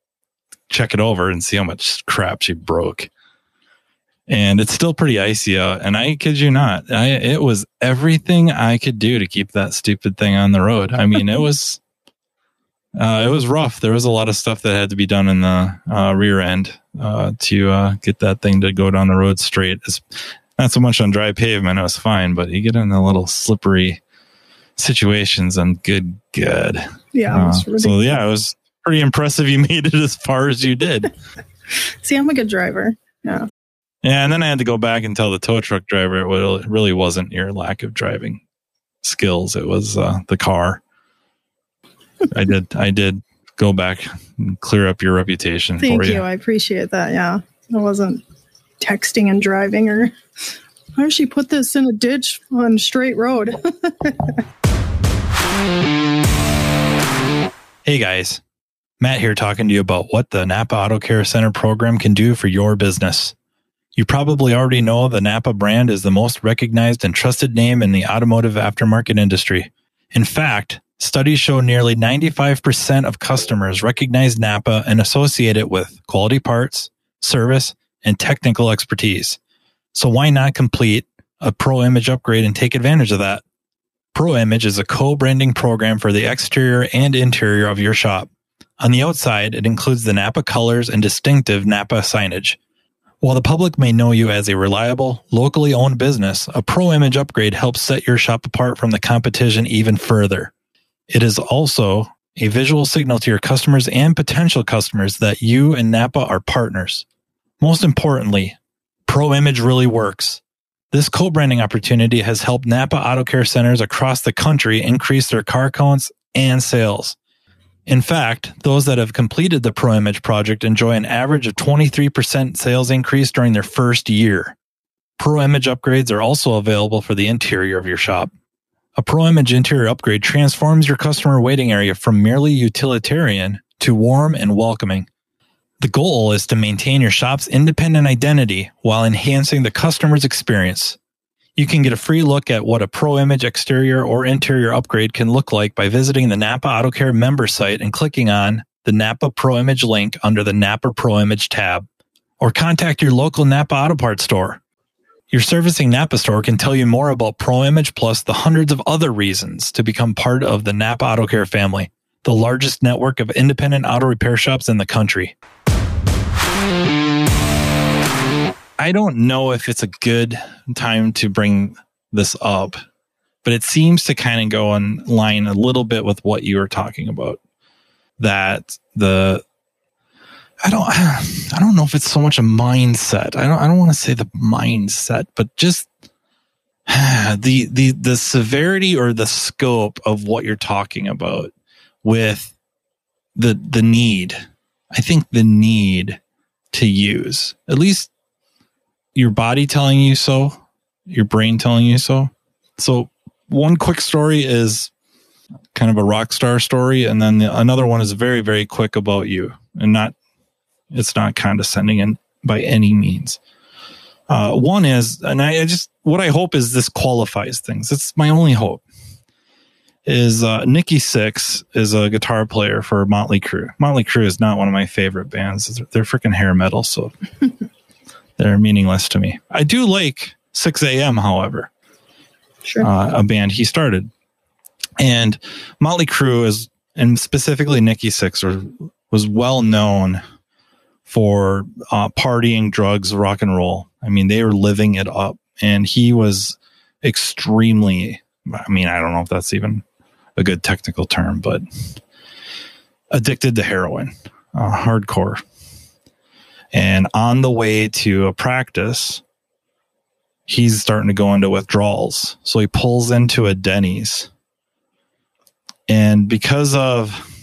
check it over, and see how much crap she broke. and it's still pretty icy out. And I kid you not, I, it was everything I could do to keep that stupid thing on the road. I mean, it was, uh, it was rough. There was a lot of stuff that had to be done in the uh, rear end uh, to uh, get that thing to go down the road straight. It's not so much on dry pavement; it was fine, but you get in a little slippery situations, and good, good. Yeah. Uh, so yeah, it was pretty impressive. You made it as far as you did. See, I'm a good driver. Yeah. Yeah, and then I had to go back and tell the tow truck driver it really wasn't your lack of driving skills; it was uh, the car. I did. I did go back and clear up your reputation. Thank you. you. I appreciate that. Yeah, it wasn't texting and driving or. Why did she put this in a ditch on straight road? hey guys, Matt here talking to you about what the Napa Auto Care Center program can do for your business. You probably already know the Napa brand is the most recognized and trusted name in the automotive aftermarket industry. In fact, studies show nearly 95% of customers recognize Napa and associate it with quality parts, service, and technical expertise. So why not complete a Pro Image upgrade and take advantage of that? Pro Image is a co-branding program for the exterior and interior of your shop. On the outside, it includes the Napa colors and distinctive Napa signage. While the public may know you as a reliable, locally owned business, a Pro Image upgrade helps set your shop apart from the competition even further. It is also a visual signal to your customers and potential customers that you and Napa are partners. Most importantly, Pro Image really works. This co-branding opportunity has helped Napa Auto Care centers across the country increase their car counts and sales. In fact, those that have completed the ProImage project enjoy an average of 23% sales increase during their first year. ProImage upgrades are also available for the interior of your shop. A ProImage interior upgrade transforms your customer waiting area from merely utilitarian to warm and welcoming. The goal is to maintain your shop's independent identity while enhancing the customer's experience. You can get a free look at what a Pro Image exterior or interior upgrade can look like by visiting the Napa Auto Care member site and clicking on the Napa Pro Image link under the Napa Pro Image tab. Or contact your local Napa Auto Parts store. Your servicing Napa store can tell you more about Pro Image plus the hundreds of other reasons to become part of the Napa Auto Care family, the largest network of independent auto repair shops in the country. I don't know if it's a good time to bring this up, but it seems to kind of go in line a little bit with what you were talking about. That the I don't I don't know if it's so much a mindset. I don't I don't want to say the mindset, but just the the the severity or the scope of what you're talking about with the the need. I think the need to use at least your body telling you so, your brain telling you so. So, one quick story is kind of a rock star story, and then the, another one is very, very quick about you, and not it's not condescending and by any means. Uh, one is, and I, I, just what I hope is this qualifies things. It's my only hope. Is uh, Nikki Sixx is a guitar player for Motley Crue. Motley Crue is not one of my favorite bands. They're, they're freaking hair metal, so they're meaningless to me. I do like Sixx:A.M., however, sure. uh, a band he started. And Motley Crue is, and specifically Nikki Sixx, was well known for uh, partying, drugs, rock and roll. I mean, they were living it up. And he was extremely, I mean, I don't know if that's even a good technical term, but addicted to heroin, uh, hardcore. And on the way to a practice, he's starting to go into withdrawals. So he pulls into a Denny's. And because of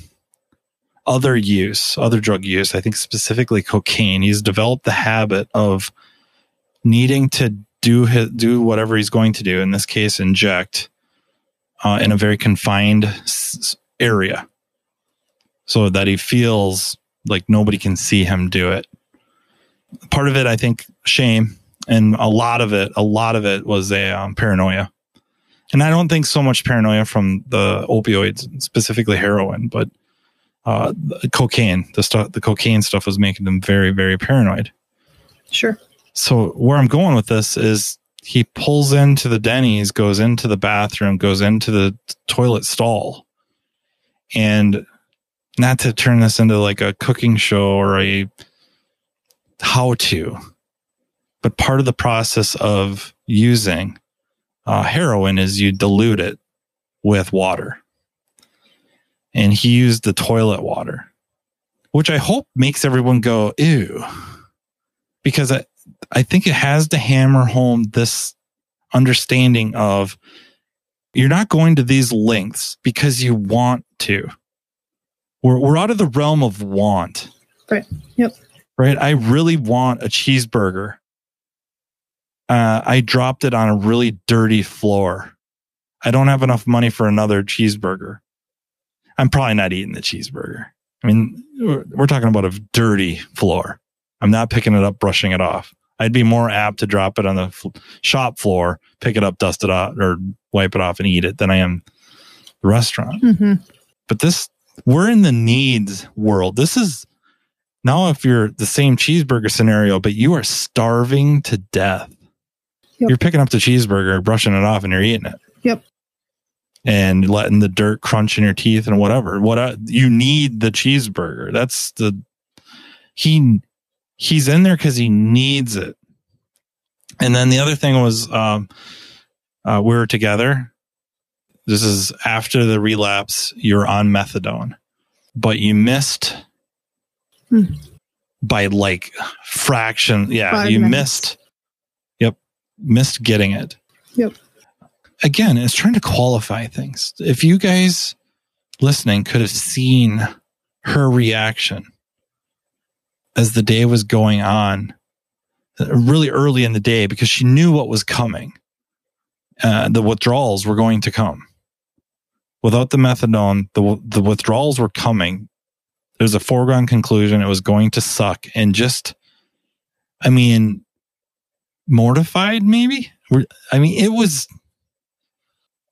other use, other drug use, I think specifically cocaine, he's developed the habit of needing to do his, do whatever he's going to do. In this case, inject uh, in a very confined area, so that he feels like nobody can see him do it part of it, I think, shame, and a lot of it, a lot of it was a um, paranoia. And I don't think so much paranoia from the opioids, specifically heroin, but uh, the cocaine. The stuff, the cocaine stuff was making them very, very paranoid. Sure. So where I'm going with this is he pulls into the Denny's, goes into the bathroom, goes into the toilet stall. And not to turn this into like a cooking show or a how to, but part of the process of using uh, heroin is you dilute it with water. And he used the toilet water, which I hope makes everyone go, ew. Because I think it has to hammer home this understanding of you're not going to these lengths because you want to. We're, we're out of the realm of want. Right. Yep. Right. I really want a cheeseburger. Uh, I dropped it on a really dirty floor. I don't have enough money for another cheeseburger. I'm probably not eating the cheeseburger. I mean, we're, we're talking about a dirty floor. I'm not picking it up, brushing it off. I'd be more apt to drop it on the f- shop floor, pick it up, dust it off, or wipe it off and eat it than I am the restaurant. hmm But this, we're in the needs world. This is now if you're the same cheeseburger scenario, but you are starving to death. Yep. You're picking up the cheeseburger, brushing it off, and you're eating it. Yep. And letting the dirt crunch in your teeth and whatever. What uh, you need the cheeseburger. That's the he he's in there because he needs it. And then the other thing was um, uh, we were together. This is after the relapse. You're on methadone, but you missed Hmm. by like fraction. Yeah, Five you minutes. missed. Yep, missed getting it. Yep. Again, it's trying to qualify things. If you guys listening could have seen her reaction as the day was going on, really early in the day, because she knew what was coming. Uh, the withdrawals were going to come. Without the methadone, the the withdrawals were coming. It was a foregone conclusion. It was going to suck, and just, I mean, mortified. Maybe. I mean, it was.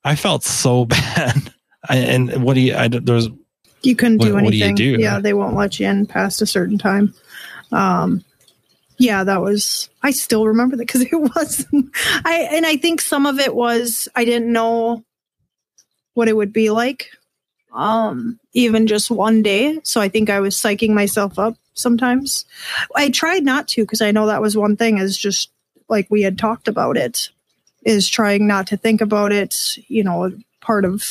I felt so bad. I, and what do you? I there was You couldn't do What- what do you anything. do? Yeah, they won't let you in past a certain time. Um, yeah, that was. I still remember that because it was. I and I think some of it was I didn't know what it would be like, um, even just one day. So I think I was psyching myself up sometimes. I tried not to because I know that was one thing. Is just like we had talked about it, is trying not to think about it. You know, part of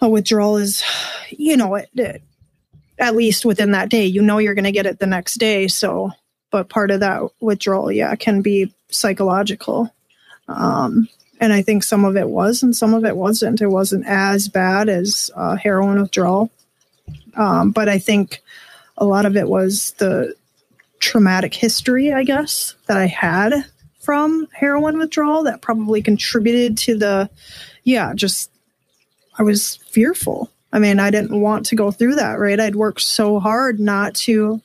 a withdrawal is, you know, it, it- at least within that day, you know, you're going to get it the next day. So, but part of that withdrawal, yeah, can be psychological. Um, and I think some of it was, and some of it wasn't. It wasn't as bad as uh, heroin withdrawal. Um, but I think a lot of it was the traumatic history, I guess, that I had from heroin withdrawal that probably contributed to the, yeah, just I was fearful. I mean, I didn't want to go through that, right? I'd worked so hard not to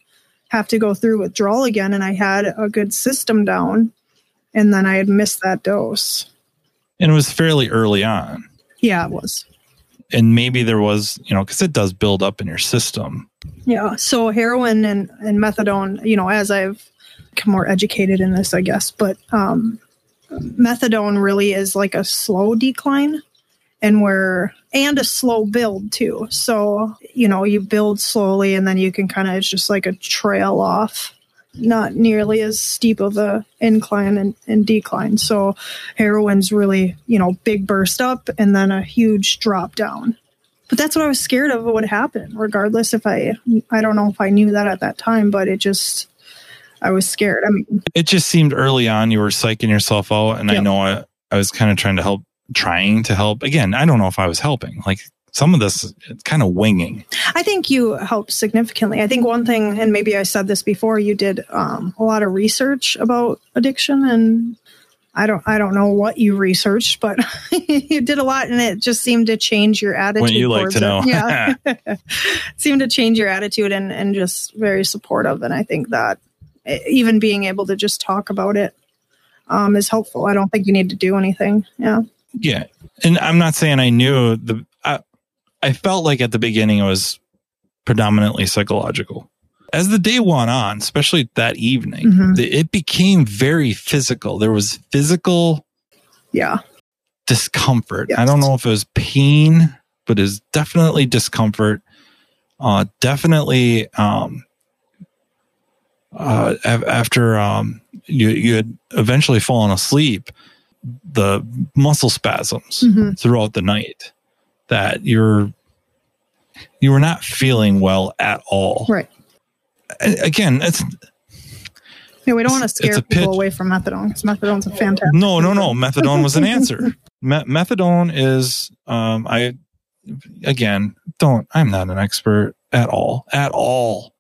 have to go through withdrawal again, and I had a good system down, and then I had missed that dose. and it was fairly early on. Yeah, it was. And maybe there was, you know, because it does build up in your system. Yeah. So heroin and, and methadone, you know, as I've become more educated in this, I guess, but um, methadone really is like a slow decline and where and a slow build too. So, you know, you build slowly and then you can kind of it's just like a trail off. Not nearly as steep of a incline and, and decline. So heroin's really, you know, big burst up and then a huge drop down but that's what I was scared of what would happen, regardless if I I don't know if I knew that at that time, but it just I was scared. I mean, It just seemed early on you were psyching yourself out. And I know I, I was kind of trying to help, trying to help. Again, I don't know if I was helping. Like some of this, it's kind of winging. I think you helped significantly. I think one thing, and maybe I said this before, you did um, a lot of research about addiction, and I don't I don't know what you researched, but you did a lot, and it just seemed to change your attitude. Wouldn't you like to know? Yeah, it seemed to change your attitude and and just very supportive. And I think that eh, even being able to just talk about it um, is helpful. I don't think you need to do anything. Yeah. Yeah. And I'm not saying I knew the, I, I felt like at the beginning it was predominantly psychological. as the day went on, especially that evening, Mhm. the- it became very physical. There was physical Yeah. discomfort. Yes. I don't know if it was pain, but it's definitely discomfort. Uh, definitely, um, uh, after um, you you had eventually fallen asleep, the muscle spasms Mhm. throughout the night that you're you were not feeling well at all. Right. Again, it's Yeah, we don't want to scare people away from methadone because methadone's a fantastic. no, no, no. Methadone was an answer. Me- methadone is, um, I, again, don't, I'm not an expert at all, at all.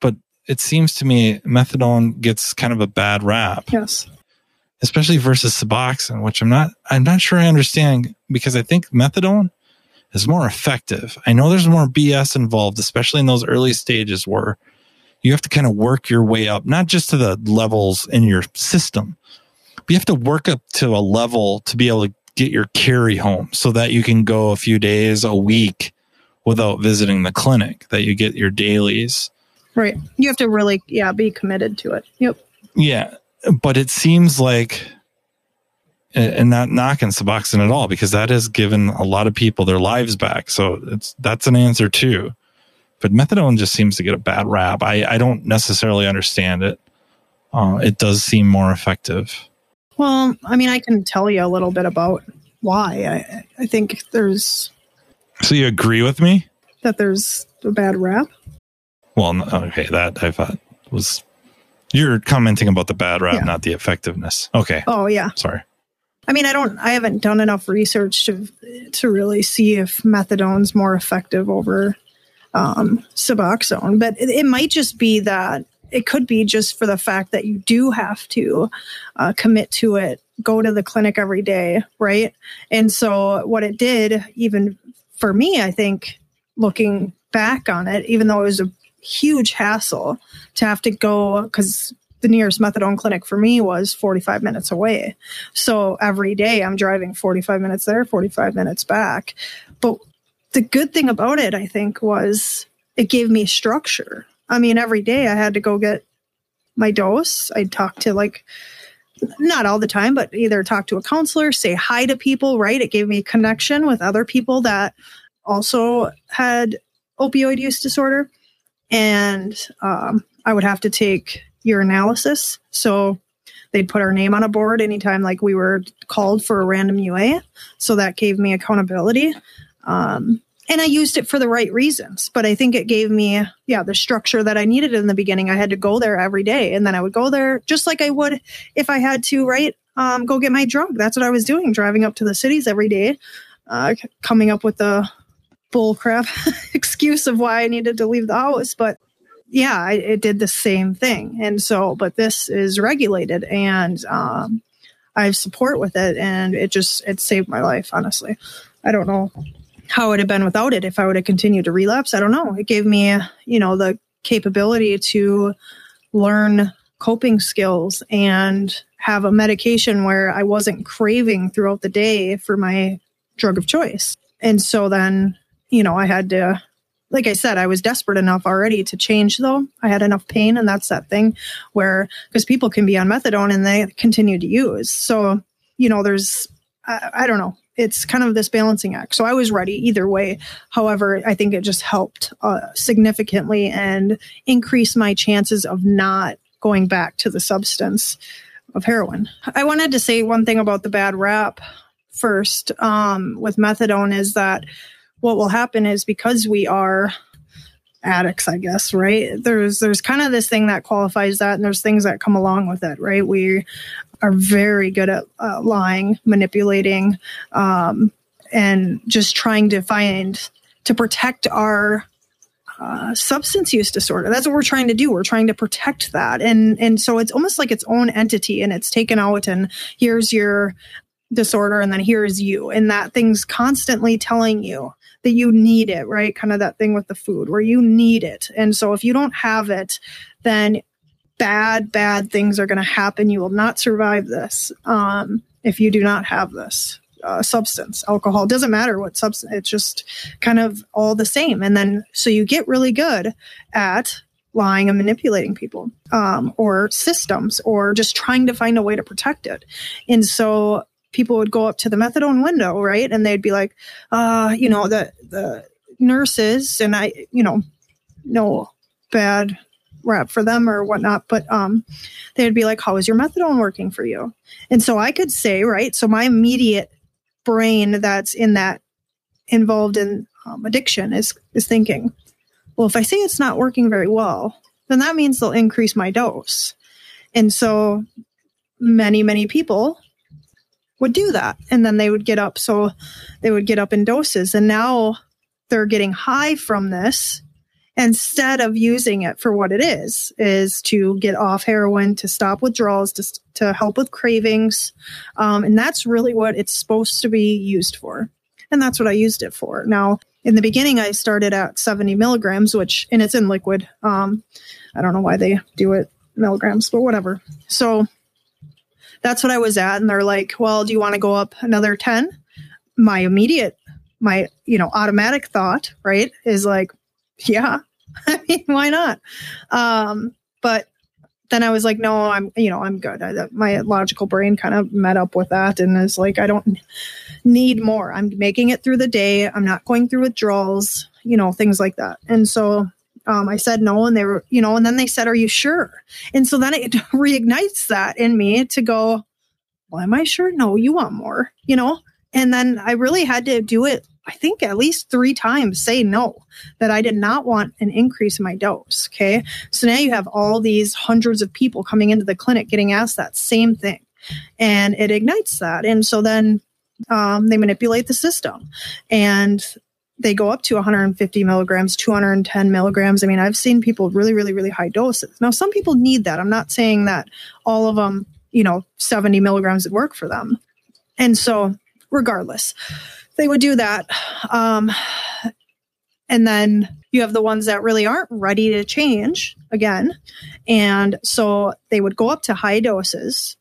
But it seems to me methadone gets kind of a bad rap, Yes. Especially versus Suboxone, which I'm not, I'm not sure I understand because I think methadone is more effective. I know there's more BS involved, especially in those early stages where you have to kind of work your way up, not just to the levels in your system, but you have to work up to a level to be able to get your carry home so that you can go a few days, a week without visiting the clinic, that you get your dailies. Right. You have to really, yeah, be committed to it. Yep. Yeah. But it seems like, and not knocking Suboxone at all, because that has given a lot of people their lives back. So it's, that's an answer too. But methadone just seems to get a bad rap. I, I don't necessarily understand it. Uh, it does seem more effective. Well, I mean, I can tell you a little bit about why. I, I think there's So you agree with me? that there's a bad rap. Well, okay, that I thought was you're commenting about the bad rap, Yeah. not the effectiveness. Okay, Oh yeah. sorry. I mean, I don't. I haven't done enough research to to really see if methadone's more effective over um, Suboxone, but it, it might just be that it could be just for the fact that you do have to uh, commit to it, go to the clinic every day, right? And so, what it did, even for me, I think looking back on it, even though it was a huge hassle to have to go because the nearest methadone clinic for me was 45 minutes away. So every day I'm driving 45 minutes there, 45 minutes back. But the good thing about it, I think, was it gave me structure. I mean, every day I had to go get my dose. I'd talk to like, not all the time, but either talk to a counselor, say hi to people, right? It gave me a connection with other people that also had opioid use disorder. And um, I would have to take urinalysis. So they'd put our name on a board anytime like we were called for a random UA. So that gave me accountability. Um, and I used it for the right reasons, but I think it gave me, yeah, the structure that I needed in the beginning. I had to go there every day and then I would go there just like I would if I had to, right? Um, go get my drug. That's what I was doing, driving up to the cities every day, uh, coming up with the bull crap excuse of why I needed to leave the house. But yeah, I, it did the same thing. And so, but this is regulated and um, I have support with it. And it just, it saved my life, honestly. I don't know how it would have been without it if I would have continued to relapse. I don't know. It gave me, you know, the capability to learn coping skills and have a medication where I wasn't craving throughout the day for my drug of choice. And so then, you know, I had to like I said, I was desperate enough already to change though. I had enough pain and that's that thing where because people can be on methadone and they continue to use. So, you know, there's I, I don't know. It's kind of this balancing act. So I was ready either way. However, I think it just helped uh, significantly and increase my chances of not going back to the substance of heroin. I wanted to say one thing about the bad rap first um, with methadone is that what will happen is because we are addicts i guess right? There's there's kind of this thing that qualifies that and there's things that come along with it right? We are very good at uh, lying manipulating um, and just trying to find to protect our uh, substance use disorder. That's what we're trying to do. We're trying to protect that. And and so it's almost like its own entity and it's taken out and here's your disorder and then here's you. And that thing's constantly telling you that you need it, right? Kind of that thing with the food where you need it. And so if you don't have it, then bad, bad things are going to happen. You will not survive this um, if you do not have this uh, substance. Alcohol doesn't matter what substance, it's just kind of all the same. And then so you get really good at lying and manipulating people um, or systems or just trying to find a way to protect it. And so people would go up to the methadone window, right? And they'd be like, uh, you know, the, the nurses and I, you know, no bad rap for them or whatnot, but um, they'd be like, how is your methadone working for you? And so I could say, right, so my immediate brain that's in that involved in um, addiction is is thinking, well, if I say it's not working very well, then that means they'll increase my dose. And so many, many people would do that. And then they would get up. So they would get up in doses. And now they're getting high from this instead of using it for what it is, is to get off heroin, to stop withdrawals, to, to help with cravings. Um, and that's really what it's supposed to be used for. And that's what I used it for. Now, in the beginning, I started at 70 milligrams, which, and it's in liquid. Um, I don't know why they do it milligrams, but whatever. So that's what I was at. And they're like, well, do you want to go up another 10? My immediate, my, you know, automatic thought, right, is like, yeah, I mean, why not? Um, but then I was like, no, I'm, you know, I'm good. I, my logical brain kind of met up with that and is like, I don't need more. I'm making it through the day. I'm not going through withdrawals, you know, things like that. And so um, I said no, and they were, you know, and then they said, Are you sure? And so then it reignites that in me to go, Well, am I sure? No, you want more, you know? And then I really had to do it, I think at least three times, say no, that I did not want an increase in my dose. Okay. So now you have all these hundreds of people coming into the clinic getting asked that same thing. And it ignites that. And so then um, they manipulate the system and they go up to 150 milligrams, 210 milligrams. I mean, I've seen people really, really, really high doses. Now, some people need that. I'm not saying that all of them, you know, 70 milligrams would work for them. And so, regardless, they would do that. Um, and then you have the ones that really aren't ready to change again. And so they would go up to high doses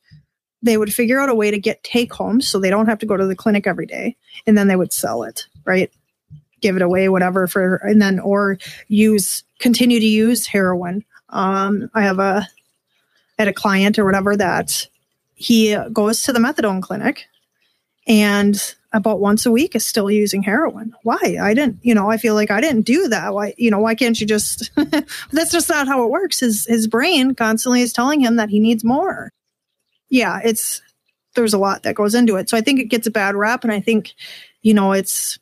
they would figure out a way to get take home so they don't have to go to the clinic every day and then they would sell it right give it away whatever for and then or use continue to use heroin. Um, i have a at a client or whatever that he goes to the methadone clinic and about once a week is still using heroin. Why? I didn't you know i feel like i didn't do that. Why you know why can't you just that's just not how it works. His his brain constantly is telling him that he needs more. Yeah, it's there's a lot that goes into it. So I think it gets a bad rap, and I think you know it's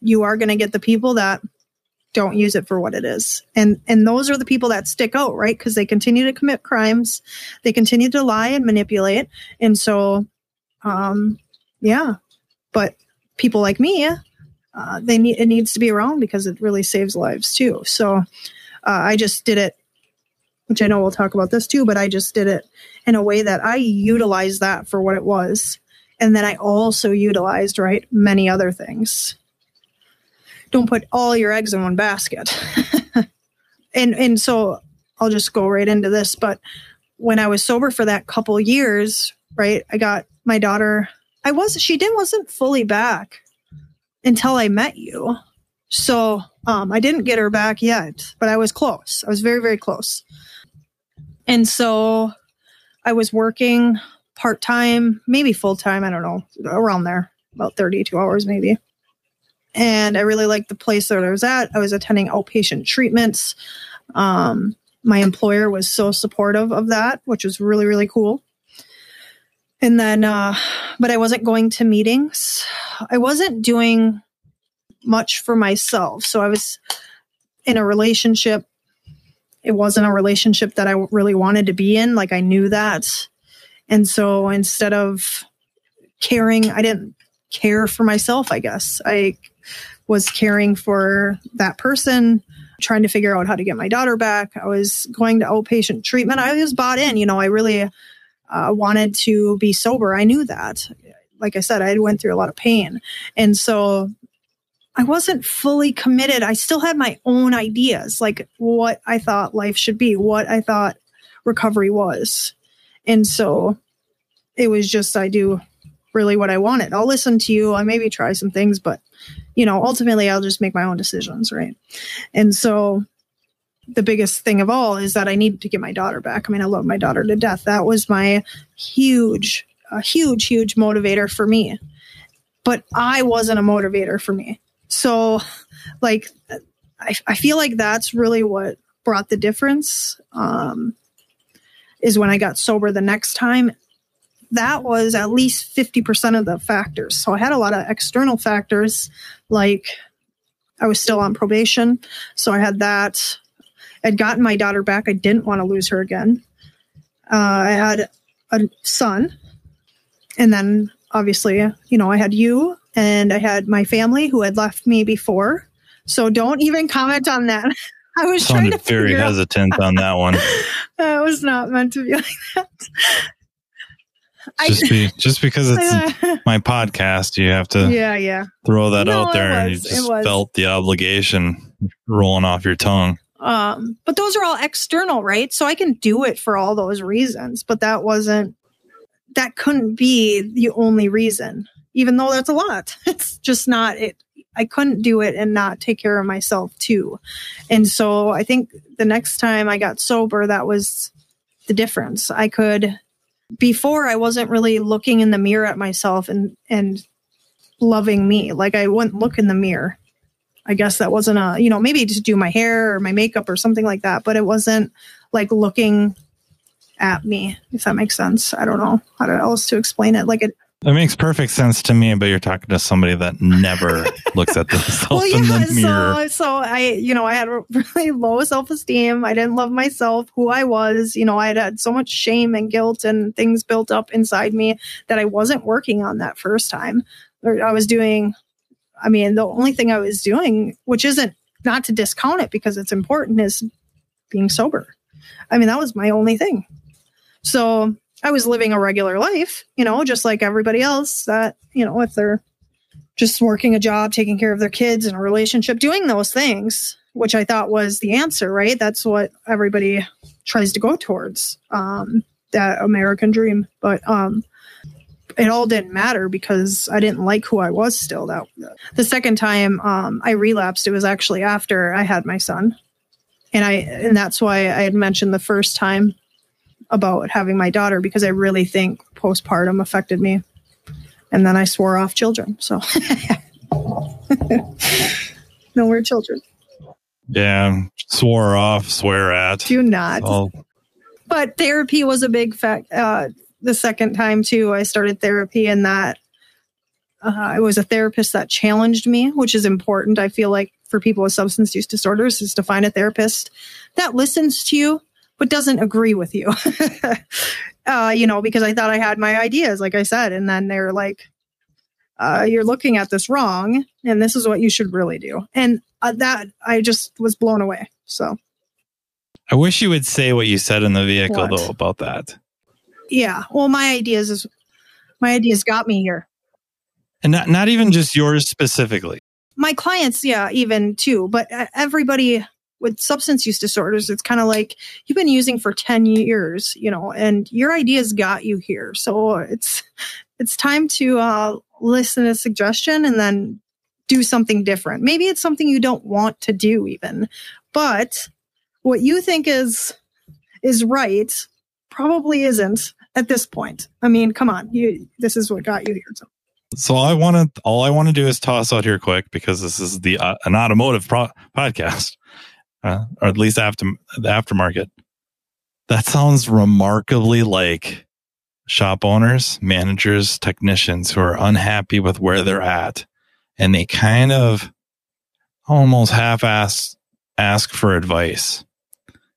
you are going to get the people that don't use it for what it is and and those are the people that stick out right because they continue to commit crimes they continue to lie and manipulate and so um yeah but people like me uh, they need it needs to be around because it really saves lives too so uh, i just did it which I know we'll talk about this too, but I just did it in a way that I utilized that for what it was. And then I also utilized, right, many other things. Don't put all your eggs in one basket. and and so I'll just go right into this, but when I was sober for that couple years, right, I got my daughter I was she didn't wasn't fully back until I met you. So um, I didn't get her back yet, but I was close. I was very, very close. And so I was working part time, maybe full time, I don't know, around there, about 32 hours maybe. And I really liked the place that I was at. I was attending outpatient treatments. Um, my employer was so supportive of that, which was really, really cool. And then, uh, but I wasn't going to meetings. I wasn't doing much for myself. So I was in a relationship it wasn't a relationship that I really wanted to be in. Like I knew that. And so instead of caring, I didn't care for myself, I guess. I was caring for that person, trying to figure out how to get my daughter back. I was going to outpatient treatment. I was bought in, you know, I really uh, wanted to be sober. I knew that. Like I said, I went through a lot of pain. And so I wasn't fully committed. I still had my own ideas, like what I thought life should be, what I thought recovery was. And so it was just, I do really what I wanted. I'll listen to you. I maybe try some things, but you know, ultimately I'll just make my own decisions. Right. And so the biggest thing of all is that I needed to get my daughter back. I mean, I love my daughter to death. That was my huge, a huge, huge motivator for me. But I wasn't a motivator for me. So, like, I, I feel like that's really what brought the difference. Um, is when I got sober the next time. That was at least 50% of the factors. So I had a lot of external factors like I was still on probation. So I had that. I'd gotten my daughter back. I didn't want to lose her again. Uh, I had a son. And then obviously, you know, I had you and I had my family who had left me before. So don't even comment on that. I was Sounded trying to very hesitant on that one. that was not meant to be like that. I- Just be just because it's my podcast, you have to yeah, yeah. throw that No, out there, and you just felt the obligation rolling off your tongue. Um, but those are all external, right? So I can do it for all those reasons, but that wasn't, that couldn't be the only reason, even though that's a lot. It's just not it. I couldn't do it and not take care of myself too. And so I think the next time I got sober, that was the difference. I could, before I wasn't really looking in the mirror at myself and, and loving me. Like I wouldn't look in the mirror. I guess that wasn't a, you know, maybe just do my hair or my makeup or something like that, but it wasn't like looking at me, if that makes sense. I don't know how else to explain it. Like it, It makes perfect sense to me, but you're talking to somebody that never looks at themselves well, in the mirror. So, so I, you know, I had a really low self esteem. I didn't love myself, who I was. You know, I had had so much shame and guilt and things built up inside me that I wasn't working on that first time. I was doing, I mean, the only thing I was doing, which isn't not to discount it because it's important, is being sober. I mean, that was my only thing. So I was living a regular life, you know, just like everybody else that, you know, if they're just working a job, taking care of their kids in a relationship, doing those things, which I thought was the answer, right? That's what everybody tries to go towards, um, that American dream. But um, it all didn't matter because I didn't like who I was still. That the second time um, I relapsed, it was actually after I had my son, and I and that's why I had mentioned the first time about having my daughter because I really think postpartum affected me. And then I swore off children. So no more children. Yeah, swore off, swear at. Do not. But therapy was a big fact. Uh, the second time too, I started therapy, and that uh, I was a therapist that challenged me, which is important. I feel like for people with substance use disorders is to find a therapist that listens to you but doesn't agree with you. uh, you know, because I thought I had my ideas, like I said, and then they're like, uh, "You're looking at this wrong, and this is what you should really do." And uh, that I just was blown away. So I wish you would say what you said in the vehicle What? though about that, yeah, well, my ideas is my ideas got me here. and not not even just yours specifically. my clients, yeah, even too, but uh, everybody with substance use disorders, it's kind of like you've been using for 10 years, you know, and your ideas got you here. So it's, it's time to uh, listen to suggestion and then do something different. Maybe it's something you don't want to do even, but what you think is, is right probably isn't at this point. I mean, come on, you, this is what got you here. So. So I want to. All I want to do is toss out here quick because this is the uh, an automotive pro- podcast, uh, or at least after the aftermarket. That sounds remarkably like shop owners, managers, technicians who are unhappy with where they're at, and they kind of almost half-ass ask for advice.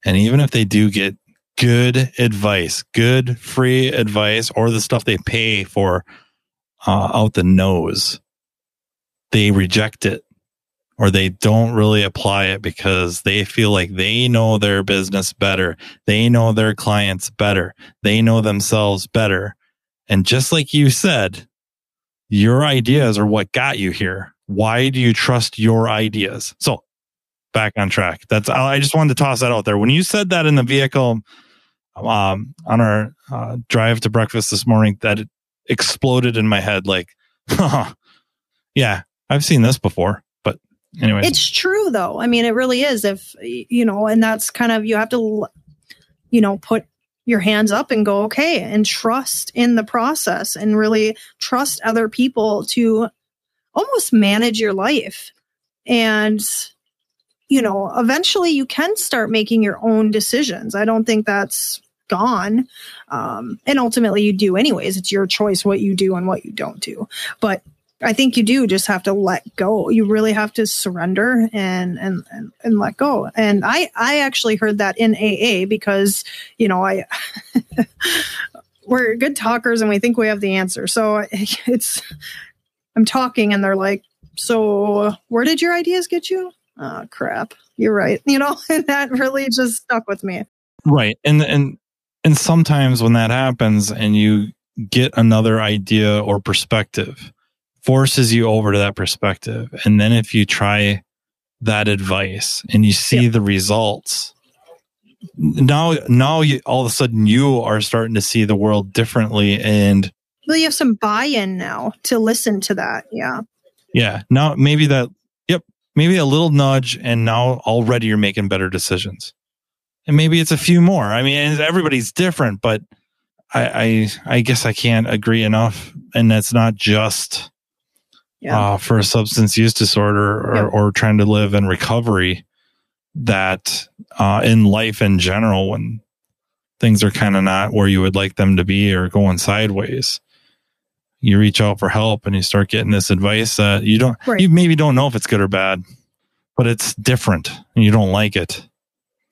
And even if they do get good advice, good free advice, or the stuff they pay for uh, out the nose, they reject it or they don't really apply it because they feel like they know their business better. They know their clients better. They know themselves better. And just like you said, your ideas are what got you here. Why do you trust your ideas? So back on track. That's, I just wanted to toss that out there. When you said that in the vehicle, um, on our uh, drive to breakfast this morning, that it exploded in my head like, yeah, I've seen this before, but Anyways, It's true though. I mean, it really is. If you know, and that's kind of you have to, you know, put your hands up and go okay and trust in the process and really trust other people to almost manage your life and you know eventually you can start making your own decisions i don't think that's gone um, and ultimately you do anyways it's your choice what you do and what you don't do but I think you do just have to let go. You really have to surrender and and and, and let go. And I I actually heard that in AA because you know I we're good talkers and we think we have the answer. So it's I'm talking and they're like, so where did your ideas get you? Oh crap, you're right. You know, and that really just stuck with me. right. And and and sometimes when that happens and you get another idea or perspective, forces you over to that perspective. And then if you try that advice and you see the results, now now you all of a sudden you are starting to see the world differently and Well, you have some buy-in now to listen to that. Yeah. yeah, now maybe that yep, maybe a little nudge and now already you're making better decisions. And maybe it's a few more. I mean, everybody's different, but I I, I guess I can't agree enough and that's not just Yeah. uh, for a substance use disorder or, Yeah. or trying to live in recovery that uh, in life in general when things are kind of not where you would like them to be or going sideways you reach out for help and you start getting this advice that you don't Right. you maybe don't know if it's good or bad but it's different and you don't like it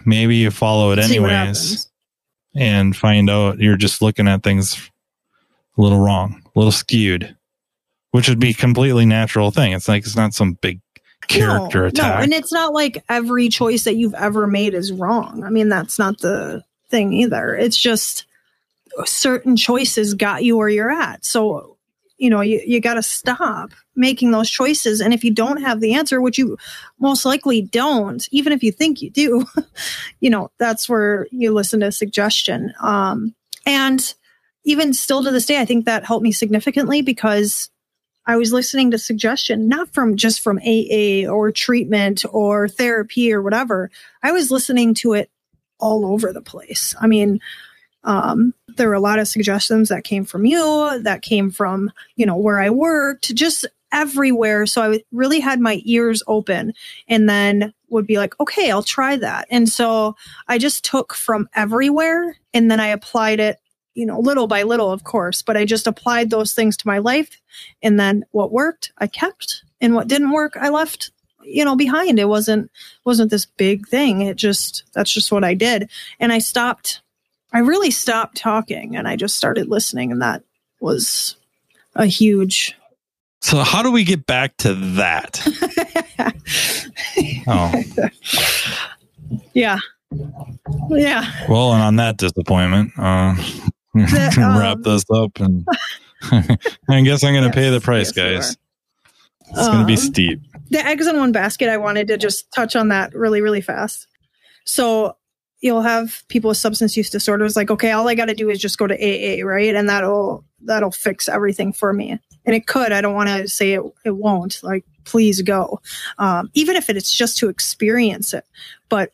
maybe you follow it See anyways and find out you're just looking at things a little wrong, a little skewed, which would be a completely natural thing. It's like it's not some big character no, attack. No, and it's not like every choice that you've ever made is wrong. I mean, that's not the thing either. It's just certain choices got you where you're at. So, you know, you, you got to stop making those choices. And if you don't have the answer, which you most likely don't, even if you think you do, you know, that's where you listen to suggestion. Um, and even still to this day, I think that helped me significantly because I was listening to suggestion, not from just from AA or treatment or therapy or whatever. I was listening to it all over the place. I mean, um, there were a lot of suggestions that came from you, that came from, you know, where I worked, just everywhere. So I really had my ears open and then would be like, okay, I'll try that. And so I just took from everywhere and then I applied it, you know, little by little, of course, but I just applied those things to my life. And then what worked i kept. And what didn't work i left you know behind. It wasn't wasn't this big thing. It just that's just what i did. And i stopped i really stopped talking and i just started listening. And that was a huge so how do we get back to that? Oh, yeah. Yeah. Well, and on that disappointment, uh, That, um, wrap this up, and I guess I'm going to Yes, pay the price, yes, guys. It's going to be Um, steep. the eggs in one basket i wanted to just touch on that really really fast. So you'll have people with substance use disorders like okay all i got to do is just go to aa right? And that'll that'll fix everything for me. And it could i don't want to say it, it won't like please go. Um, even if it's just to experience it. But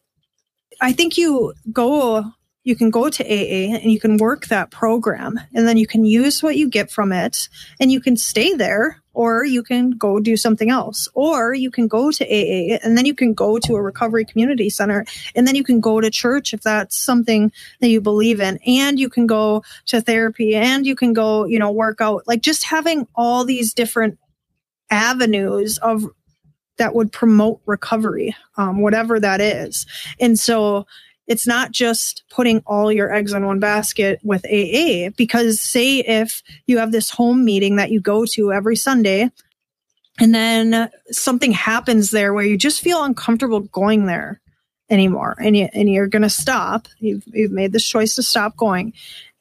i think you go you can go to aa and you can work that program and then you can use what you get from it and you can stay there or you can go do something else or you can go to aa and then you can go to a recovery community center and then you can go to church if that's something that you believe in and you can go to therapy and you can go you know work out. Like just having all these different avenues of that would promote recovery um, whatever that is. And so it's not just putting all your eggs in one basket with AA because say if you have this home meeting that you go to every Sunday and then something happens there where you just feel uncomfortable going there anymore and you and you're going to stop. You've you've made this choice to stop going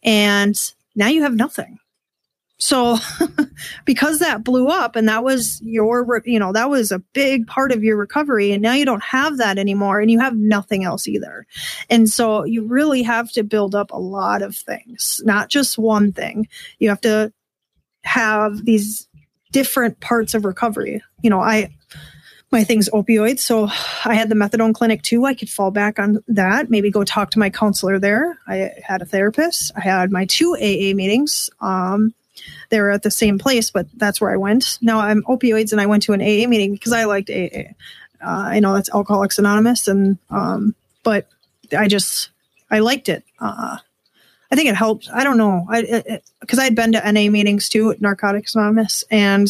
and now you have nothing so because that blew up and that was your you know that was a big part of your recovery and now you don't have that anymore and you have nothing else either and so you really have to build up a lot of things not just one thing you have to have these different parts of recovery you know i my things opioids. So I had the methadone clinic too. I could fall back on that, maybe go talk to my counselor there. I had a therapist. I had my two AA meetings. Um, they were at the same place, but that's where I went. Now I'm opioids and I went to an AA meeting because I liked AA. Uh, I know that's Alcoholics Anonymous and, um, but I just, I liked it. Uh, I think it helped. I don't know. I, because I'd been to NA meetings too at Narcotics Anonymous and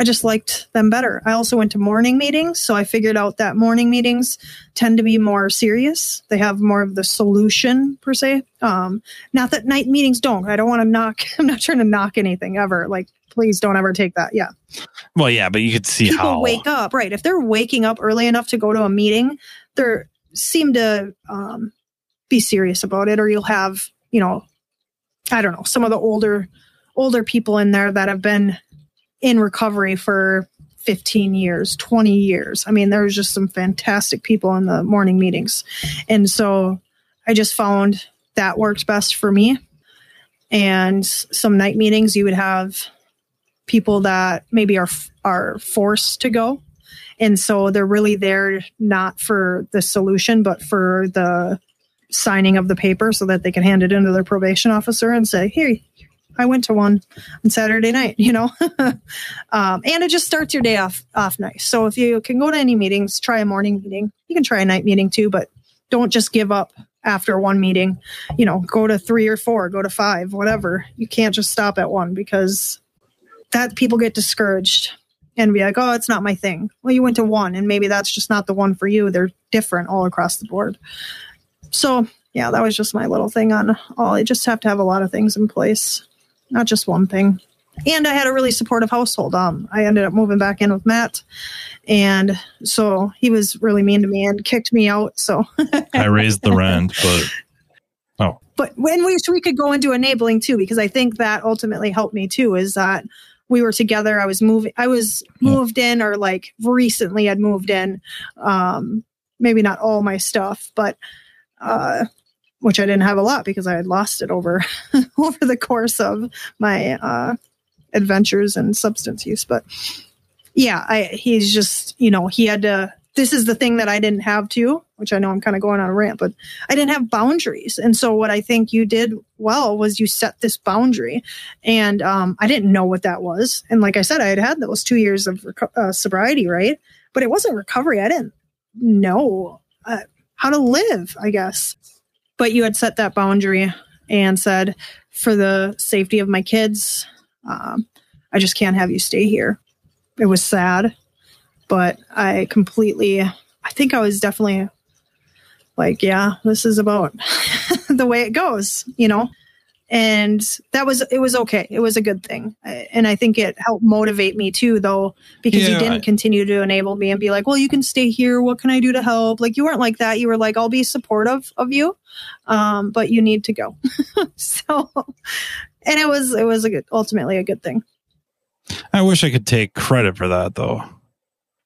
I just liked them better. I also went to morning meetings, so I figured out that morning meetings tend to be more serious. They have more of the solution per se. Um, not that night meetings don't. I don't want to knock. I'm not trying to knock anything ever. Like, please don't ever take that. Yeah. Well, yeah, but you could see how People how wake up right if they're waking up early enough to go to a meeting. They seem to um, be serious about it, or you'll have you know, I don't know, some of the older older people in there that have been in recovery for 15 years, 20 years. I mean, there's just some fantastic people in the morning meetings. And so I just found that worked best for me. And some night meetings, you would have people that maybe are are forced to go. And so they're really there not for the solution, but for the signing of the paper so that they can hand it into their probation officer and say, here, I went to one on Saturday night, you know, um, and it just starts your day off off nice. So if you can go to any meetings, try a morning meeting. You can try a night meeting too, but don't just give up after one meeting. You know, go to three or four, go to five, whatever. You can't just stop at one because that people get discouraged and be like, oh, it's not my thing. Well, you went to one, and maybe that's just not the one for you. They're different all across the board. So yeah, that was just my little thing on all. I just have to have a lot of things in place not just one thing. And I had a really supportive household. Um, I ended up moving back in with Matt, and so he was really mean to me and kicked me out. So I raised the rent, but oh, but when we we could go into enabling too, because I think that ultimately helped me too. Is that we were together. I was moving. I was moved in, or like recently had moved in. Um, maybe not all my stuff, but uh, which I didn't have a lot because I had lost it over over the course of my uh, adventures and substance use. But yeah, I, he's just you know he had to. This is the thing that I didn't have too, which I know I'm kind of going on a rant, but I didn't have boundaries. And so what I think you did well was you set this boundary, and um, I didn't know what that was. And like I said, I had had those two years of uh, sobriety, right? But it wasn't recovery. I didn't know uh, how to live. I guess but you had set that boundary and said, for the safety of my kids, um, I just can't have you stay here. It was sad, but I completely, I think I was definitely like, yeah, this is about the way it goes, you know? And that was it was okay. It was a good thing. And i think it helped motivate me too though because yeah, you didn't I, continue to enable me and be like well you can stay here. What can i do to help? Like you weren't like that. You were like i'll be supportive of you um, but you need to go. So and it was it was a good ultimately a good thing. I wish i could take credit for that though.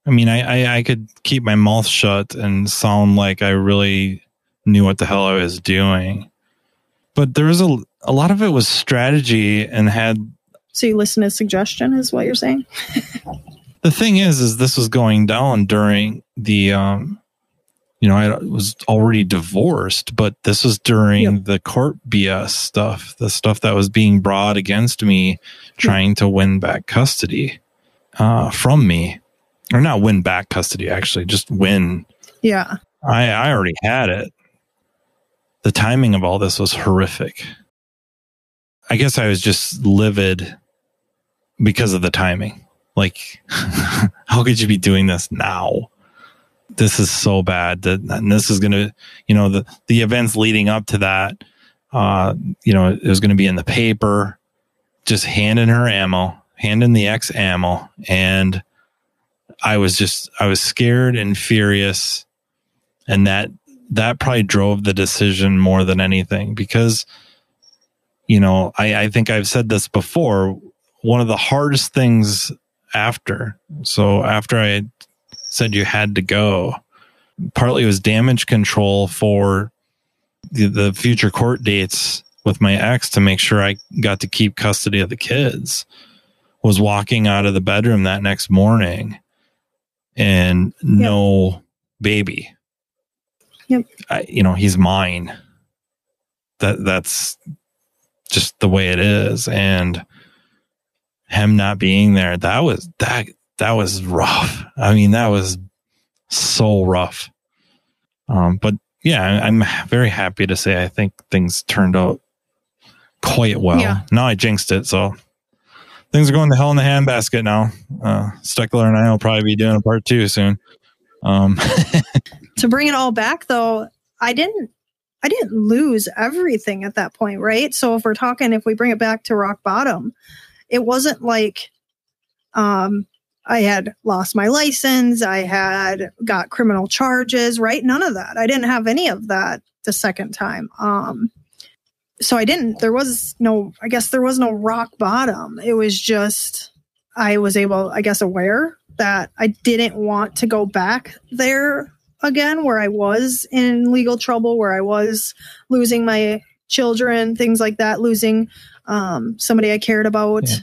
I mean i i, I could keep my mouth shut and sound like i really knew what the hell i was doing. But there was a a lot of it was strategy and had. So you listen to suggestion, is what you're saying. the thing is, is this was going down during the, um, you know, I was already divorced, but this was during yep. the court BS stuff, the stuff that was being brought against me, trying yep. to win back custody uh, from me, or not win back custody, actually, just win. Yeah, I I already had it. The timing of all this was horrific. I guess I was just livid because of the timing. Like, how could you be doing this now? This is so bad that, and this is going to, you know, the, the events leading up to that, uh, you know, it was going to be in the paper, just handing her ammo, handing the ex ammo. And I was just, I was scared and furious. And that, that probably drove the decision more than anything because you know, I, I think I've said this before. One of the hardest things after, so after I said you had to go, partly it was damage control for the, the future court dates with my ex to make sure I got to keep custody of the kids. Was walking out of the bedroom that next morning and no baby. Yep. I, you know, he's mine. That that's just the way it is, and him not being there, that was that that was rough. I mean, that was so rough. Um, but yeah, I'm very happy to say I think things turned out quite well. Yeah. Now I jinxed it, so things are going to hell in the handbasket now. Uh, Steckler and I will probably be doing a part two soon. Um, to bring it all back though, I didn't I didn't lose everything at that point, right? So if we're talking if we bring it back to rock bottom, it wasn't like um I had lost my license, I had got criminal charges, right? None of that. I didn't have any of that the second time. Um so I didn't there was no I guess there was no rock bottom. It was just I was able I guess aware that I didn't want to go back there again where I was in legal trouble, where I was losing my children, things like that, losing um, somebody I cared about. Yeah.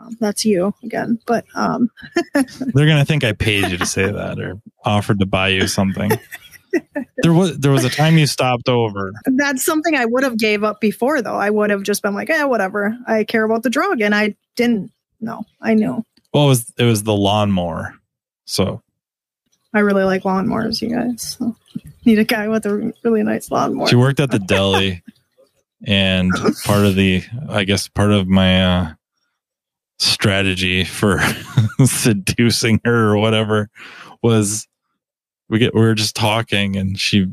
Um, that's you again, but um, they're gonna think I paid you to say that or offered to buy you something. there was there was a time you stopped over. that's something I would have gave up before, though. I would have just been like, "Yeah, whatever. I care about the drug," and I didn't. No, I knew. Well, it was it was the lawnmower. So I really like lawnmowers, you guys. So need a guy with a really nice lawnmower. she worked at the deli, and part of the I guess part of my uh, strategy for seducing her or whatever was we get we were just talking and she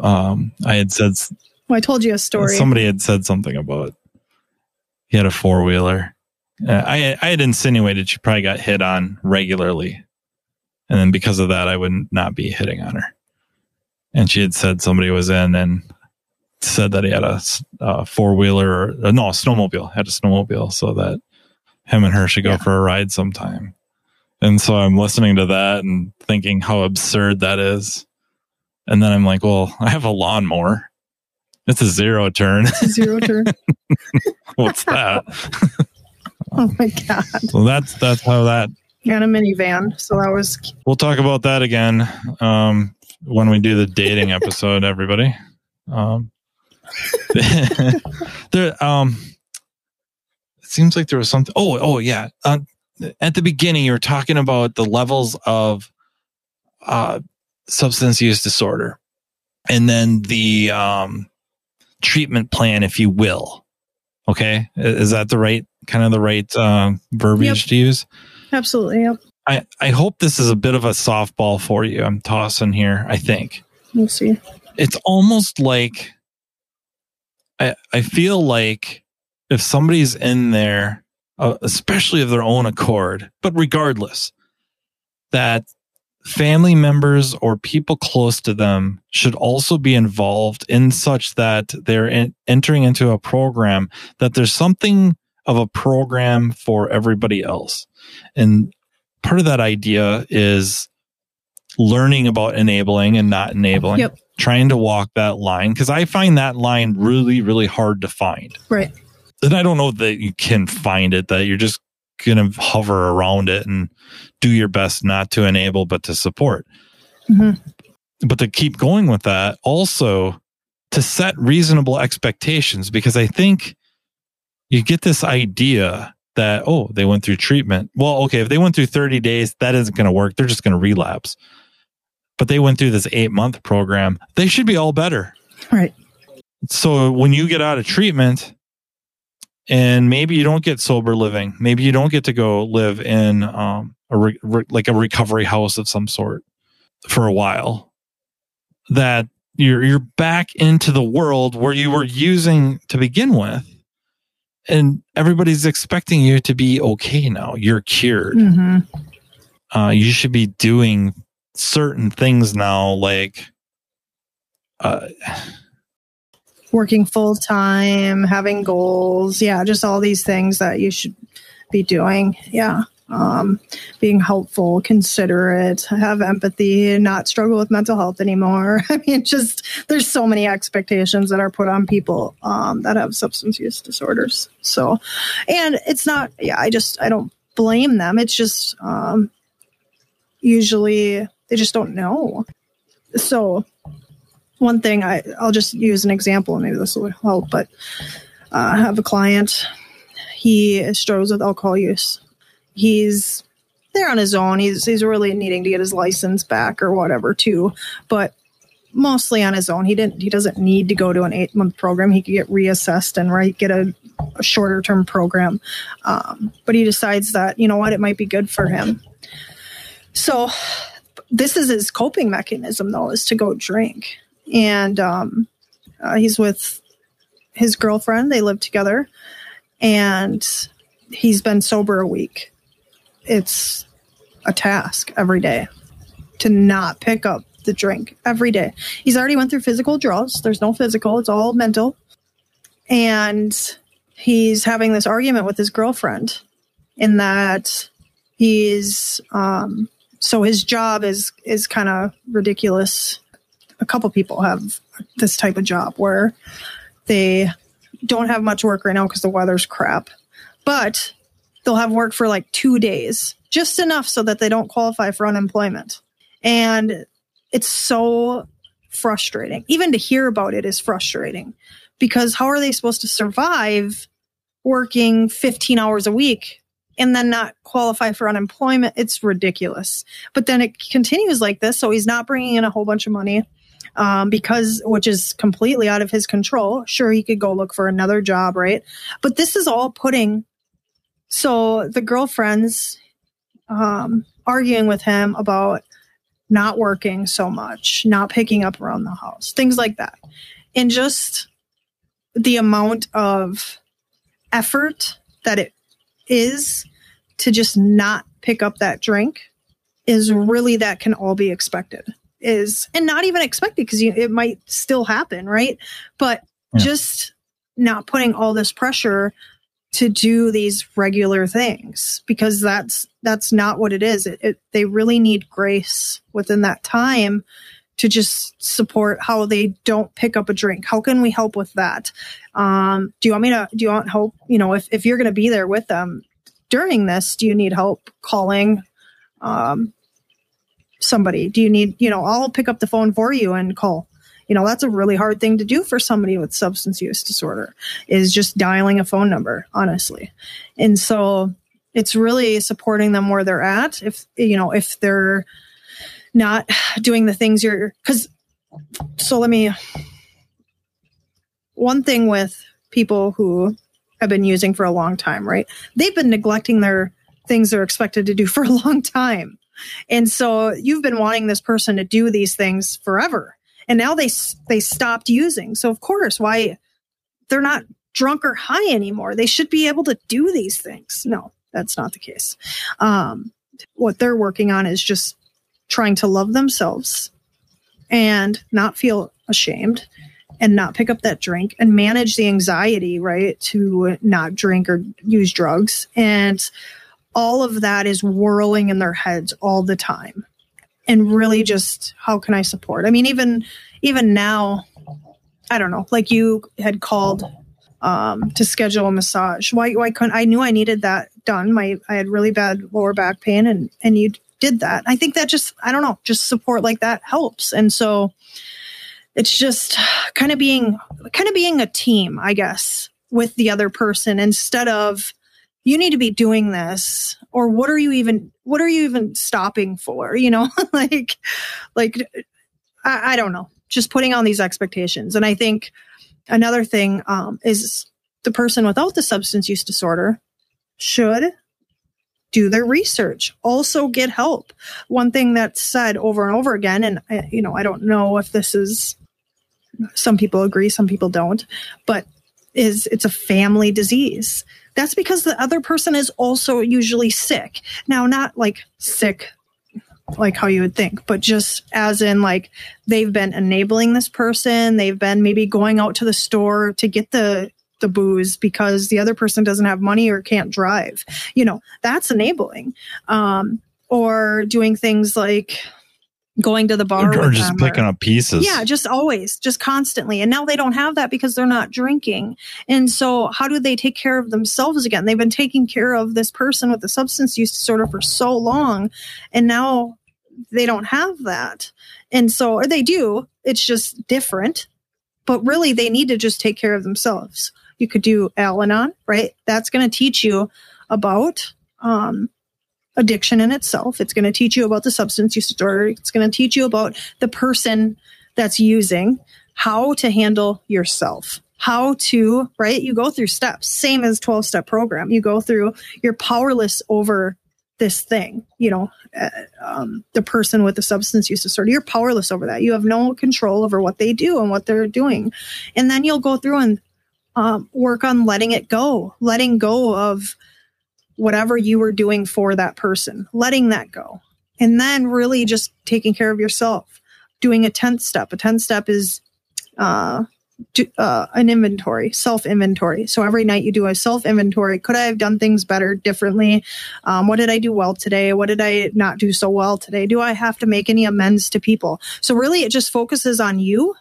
um I had said Well, I told you a story. somebody had said something about he had a four wheeler. Uh, I I had insinuated she probably got hit on regularly, and then because of that, I would not be hitting on her. And she had said somebody was in and said that he had a four wheeler or uh, no a snowmobile had a snowmobile, so that him and her should go Yeah. for a ride sometime. And so I'm listening to that and thinking how absurd that is. And then I'm like, well, I have a lawnmower. It's a zero turn. Zero turn. What's that? oh my god. So that's that's how that. And a minivan. So that was We'll talk about that again um, when we do the dating episode. Everybody, um, there. Um, it seems like there was something. Oh, oh yeah. Uh, at the beginning, you were talking about the levels of uh, substance use disorder, and then the um, treatment plan, if you will. Okay, is that the right kind of the right uh, verbiage Yep. to use? Absolutely yep. I, I hope this is a bit of a softball for you. I'm tossing here. I think We'll see. it's almost like I I feel like if somebody's in there, uh, especially of their own accord, but regardless, that family members or people close to them should also be involved in such that they're in, entering into a program that there's something of a program for everybody else and part of that idea is learning about enabling and not enabling Yep. trying to walk that line because i find that line really really hard to find Right. and i don't know that you can find it that you're just gonna hover around it and do your best not to enable but to support Mhm. but to keep going with that also to set reasonable expectations because i think you get this idea that oh they went through treatment. Well okay if they went through 30 days that isn't going to work. They're just going to relapse. But they went through this eight month program. They should be all better. Right. so when you get out of treatment and maybe you don't get sober living maybe you don't get to go live in um, a re- re- like a recovery house of some sort for a while that you're you're back into the world where you were using to begin with and everybody's expecting you to be okay now you're cured hmm uh, you should be doing certain things now like uh, Working full time, having goals. Yeah. Just all these things that you should be doing. Yeah. Um, being helpful, considerate, have empathy, not struggle with mental health anymore. I mean, just there's so many expectations that are put on people um, that have substance use disorders. So, and it's not, yeah, I just, I don't blame them. It's just, um, usually they just don't know. So, one thing I, I'll just use an example, maybe this will help, but uh, I have a client. He struggles with alcohol use. He's there on his own. He's he's really needing to get his license back or whatever too, but mostly on his own. He didn't. He doesn't need to go to an eight month program. He could get reassessed and right get a, a shorter term program. Um, but he decides that you know what, it might be good for him. So this is his coping mechanism though, is to go drink. And um, uh, he's with his girlfriend. They live together, and he's been sober a week. It's a task every day to not pick up the drink every day. He's already went through physical draws. There's no physical, it's all mental. And he's having this argument with his girlfriend in that he's um so his job is is kind of ridiculous. A couple people have this type of job where they don't have much work right now because the weather's crap. But they'll have work for like 2 days, just enough so that they don't qualify for unemployment. And it's so frustrating. Even to hear about it is frustrating because how are they supposed to survive working 15 hours a week and then not qualify for unemployment? It's ridiculous. But then it continues like this. So he's not bringing in a whole bunch of money. Um, because which is completely out of his control. Sure, he could go look for another job, right? But this is all putting so the girlfriends um, arguing with him about not working so much, not picking up around the house, things like that. And just the amount of effort that it is to just not pick up that drink is really that can all be expected is and not even expected because it might still happen right but yeah. just not putting all this pressure to do these regular things because that's that's not what it is. It, it, they really need grace within that time to just support how they don't pick up a drink. How can we help with that? Um, do you want me to? Do you want help? You know, if if you're going to be there with them during this, do you need help calling? Um, somebody do you need you know i'll pick up the phone for you and call you know that's a really hard thing to do for somebody with substance use disorder is just dialing a phone number honestly. And so it's really supporting them where they're at if you know if they're not doing the things you're because so let me one thing with people who have been using for a long time right? They've been neglecting their things they're expected to do for a long time. And so you've been wanting this person to do these things forever and now they they stopped using. So of course, why they're not drunk or high anymore? They should be able to do these things. No, that's not the case. Um, what they're working on is just trying to love themselves and not feel ashamed and not pick up that drink and manage the anxiety, right? To not drink or use drugs. And all of that is whirling in their heads all the time and really just how can I support? I mean, even even now, I don't know. Like you had called um, to schedule a massage. Why why couldn't I knew I needed that done? My I had really bad lower back pain, and and you did that. I think that just I don't know, just support like that helps. And so it's just kind of being kind of being a team, I guess, with the other person instead of you need to be doing this or what are you even what are you even stopping for? You know like like I, I, don't know. Just putting on these expectations. And i think another thing um, is the person without the substance use disorder should do their research also get help. One thing that's said over and over again and I, you know i don't know if this is some people agree some people don't but is it's a family disease that's because the other person is also usually sick. Now, not like sick like how you would think, but just as in like they've been enabling this person, they've been maybe going out to the store to get the the booze because the other person doesn't have money or can't drive. You know, that's enabling. Um, or doing things like going to the bar or, just picking or, up pieces. Yeah, just always, just constantly. And now they don't have that because they're not drinking. And so, how do they take care of themselves again? They've been taking care of this person with the substance use disorder for so long, and now they don't have that. And so, or they do, it's just different. But really, they need to just take care of themselves. You could do Al Anon, right? That's going to teach you about um, addiction in itself. It's going to teach you about the substance use disorder. It's going to teach you about the person that's using, how to handle yourself, how to, right? You go through steps, same as 12 step program. You go through, you're powerless over this thing, you know, uh, um, the person with the substance use disorder. You're powerless over that. You have no control over what they do and what they're doing. And then you'll go through and um, work on letting it go, letting go of whatever you were doing for that person, letting that go. And then really just taking care of yourself, doing a 10th step. A 10th step is uh, do, uh, an inventory, self inventory. So every night you do a self inventory. Could I have done things better, differently? Um, what did I do well today? What did I not do so well today? Do I have to make any amends to people? So really, it just focuses on you.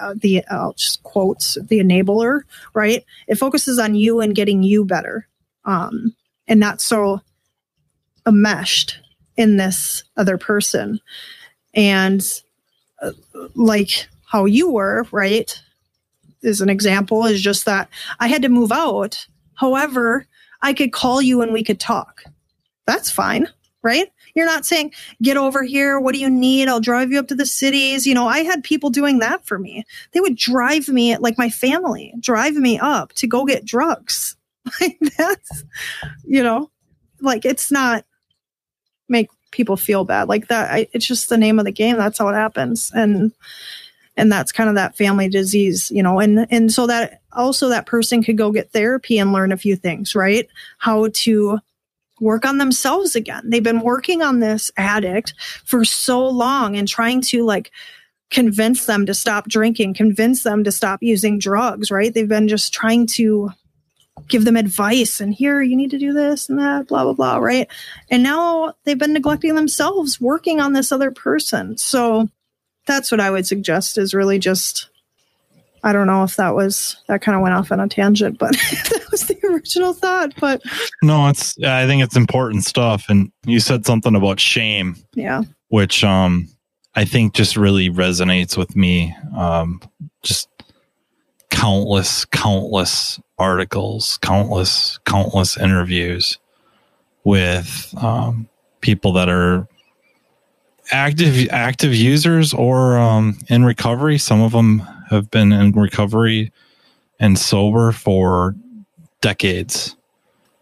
Uh, the just quotes the enabler, right? It focuses on you and getting you better, um, and not so enmeshed in this other person. And uh, like how you were, right? Is an example, is just that I had to move out. However, I could call you and we could talk. That's fine, right? You're not saying, get over here. What do you need? I'll drive you up to the cities. You know, I had people doing that for me. They would drive me, like my family, drive me up to go get drugs. Like that's, you know, like it's not make people feel bad like that. I, it's just the name of the game. That's how it happens. And, and that's kind of that family disease you know and and so that also that person could go get therapy and learn a few things right how to work on themselves again they've been working on this addict for so long and trying to like convince them to stop drinking convince them to stop using drugs right they've been just trying to give them advice and here you need to do this and that blah blah blah right and now they've been neglecting themselves working on this other person so that's what I would suggest is really just I don't know if that was that kind of went off on a tangent, but that was the original thought. But no, it's I think it's important stuff. And you said something about shame. Yeah. Which um I think just really resonates with me. Um just countless, countless articles, countless, countless interviews with um people that are active active users or um, in recovery. Some of them have been in recovery and sober for decades.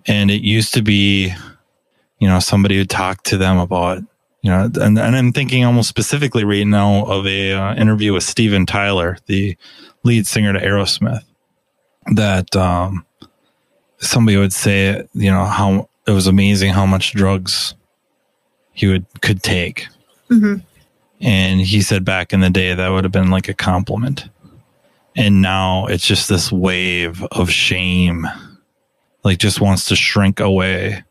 And it used to be, you know, somebody would talk to them about, you know, and, and I'm thinking almost specifically right now of a uh, interview with Steven Tyler, the lead singer to Aerosmith, that um, somebody would say, you know, how it was amazing how much drugs he would could take Mm-hmm. And he said back in the day that would have been like a compliment. And now it's just this wave of shame, like just wants to shrink away.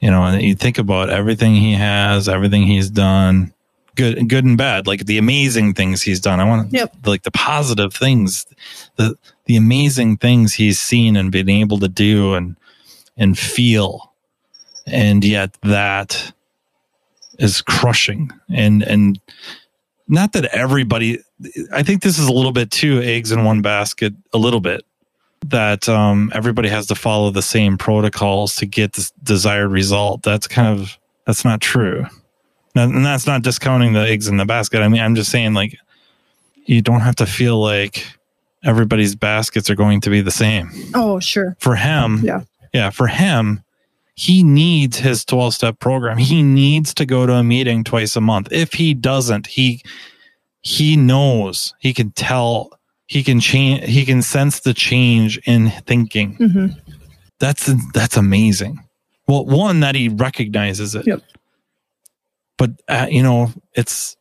You know, and you think about everything he has, everything he's done, good, good and bad, like the amazing things he's done. I want yep. like the positive things, the the amazing things he's seen and been able to do and and feel, and yet that is crushing. And and not that everybody i think this is a little bit too eggs in one basket a little bit that um, everybody has to follow the same protocols to get the desired result. That's kind of that's not true. And that's not discounting the eggs in the basket. I mean i'm just saying like you don't have to feel like everybody's baskets are going to be the same oh sure for him yeah yeah for him he needs his 12 step program. He needs to go to a meeting twice a month. If he doesn't, he he knows, he can tell, he can change, he can sense the change in thinking. Mm-hmm. That's that's amazing. Well, one that he recognizes it. Yep. But uh, you know, it's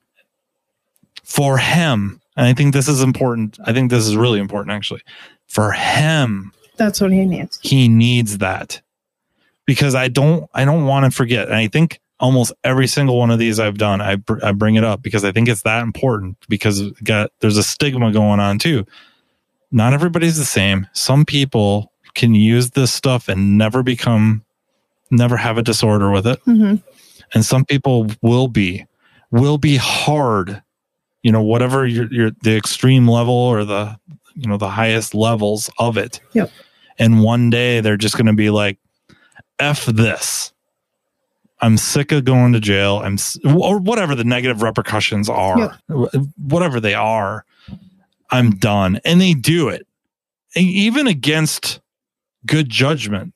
for him, and I think this is important. I think this is really important actually. For him, that's what he needs. He needs that because I don't I don't want to forget. And I think almost every single one of these I've done, I br- I bring it up because I think it's that important because got there's a stigma going on too. Not everybody's the same. Some people can use this stuff and never become never have a disorder with it. Mm-hmm. and some people will be will be hard you know whatever your your the extreme level or the you know the highest levels of it. Yep. and one day they're just going to be like f this. I'm sick of going to jail. I'm s- or whatever the negative repercussions are. Wh- whatever they are i'm done. And they do it. E- even against good judgment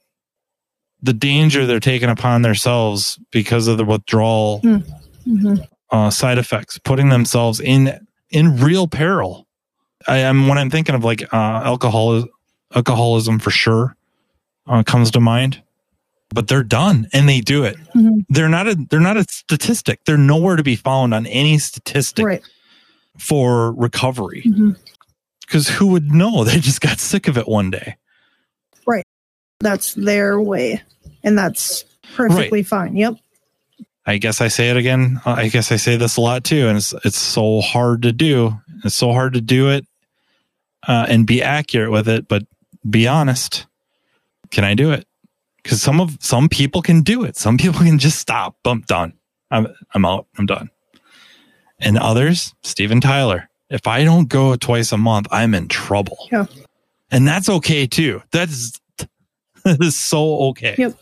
the danger they're taking upon themselves because of the withdrawal hmm uh, side effects, putting themselves in in real peril. I am when I'm thinking of like uh, alcohol, alcoholism for sure uh, comes to mind. But they're done and they do it. Mhm. They're not a they're not a statistic. They're nowhere to be found on any statistic Right. for recovery. Because who would know? They just got sick of it one day. Right. That's their way. And that's perfectly fine. Yep. I guess I say it again. Uh, I guess I say this a lot too, and it's it's so hard to do. It's so hard to do it uh, and be accurate with it, but be honest. Can I do it? Because some of some people can do it. Some people can just stop. Bump done. I'm I'm out. I'm done. And others, Steven Tyler. If I don't go twice a month, I'm in trouble. Yeah. And that's okay too. That's that is so okay. Yep.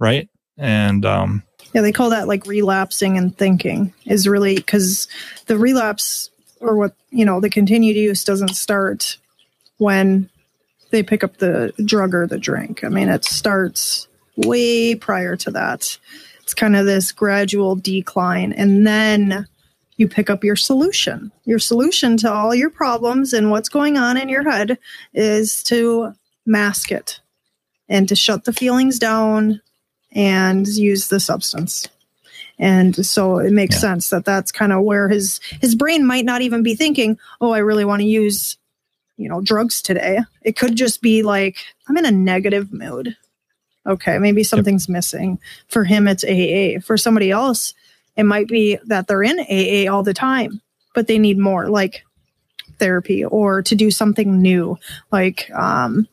Right. And um, Yeah, they call that like relapsing and thinking is really because the relapse or what, you know, the continued use doesn't start when they pick up the drug or the drink. I mean, it starts way prior to that. It's kind of this gradual decline. And then you pick up your solution. Your solution to all your problems and what's going on in your head is to mask it and to shut the feelings down and use the substance. And so it makes Yeah. sense that that's kind of where his his brain might not even be thinking, "Oh, I really want to use, you know, drugs today." It could just be like, "I'm in a negative mood." Okay, maybe something's missing. For him it's AA. For somebody else, it might be that they're in AA all the time, but they need more like therapy or to do something new, like um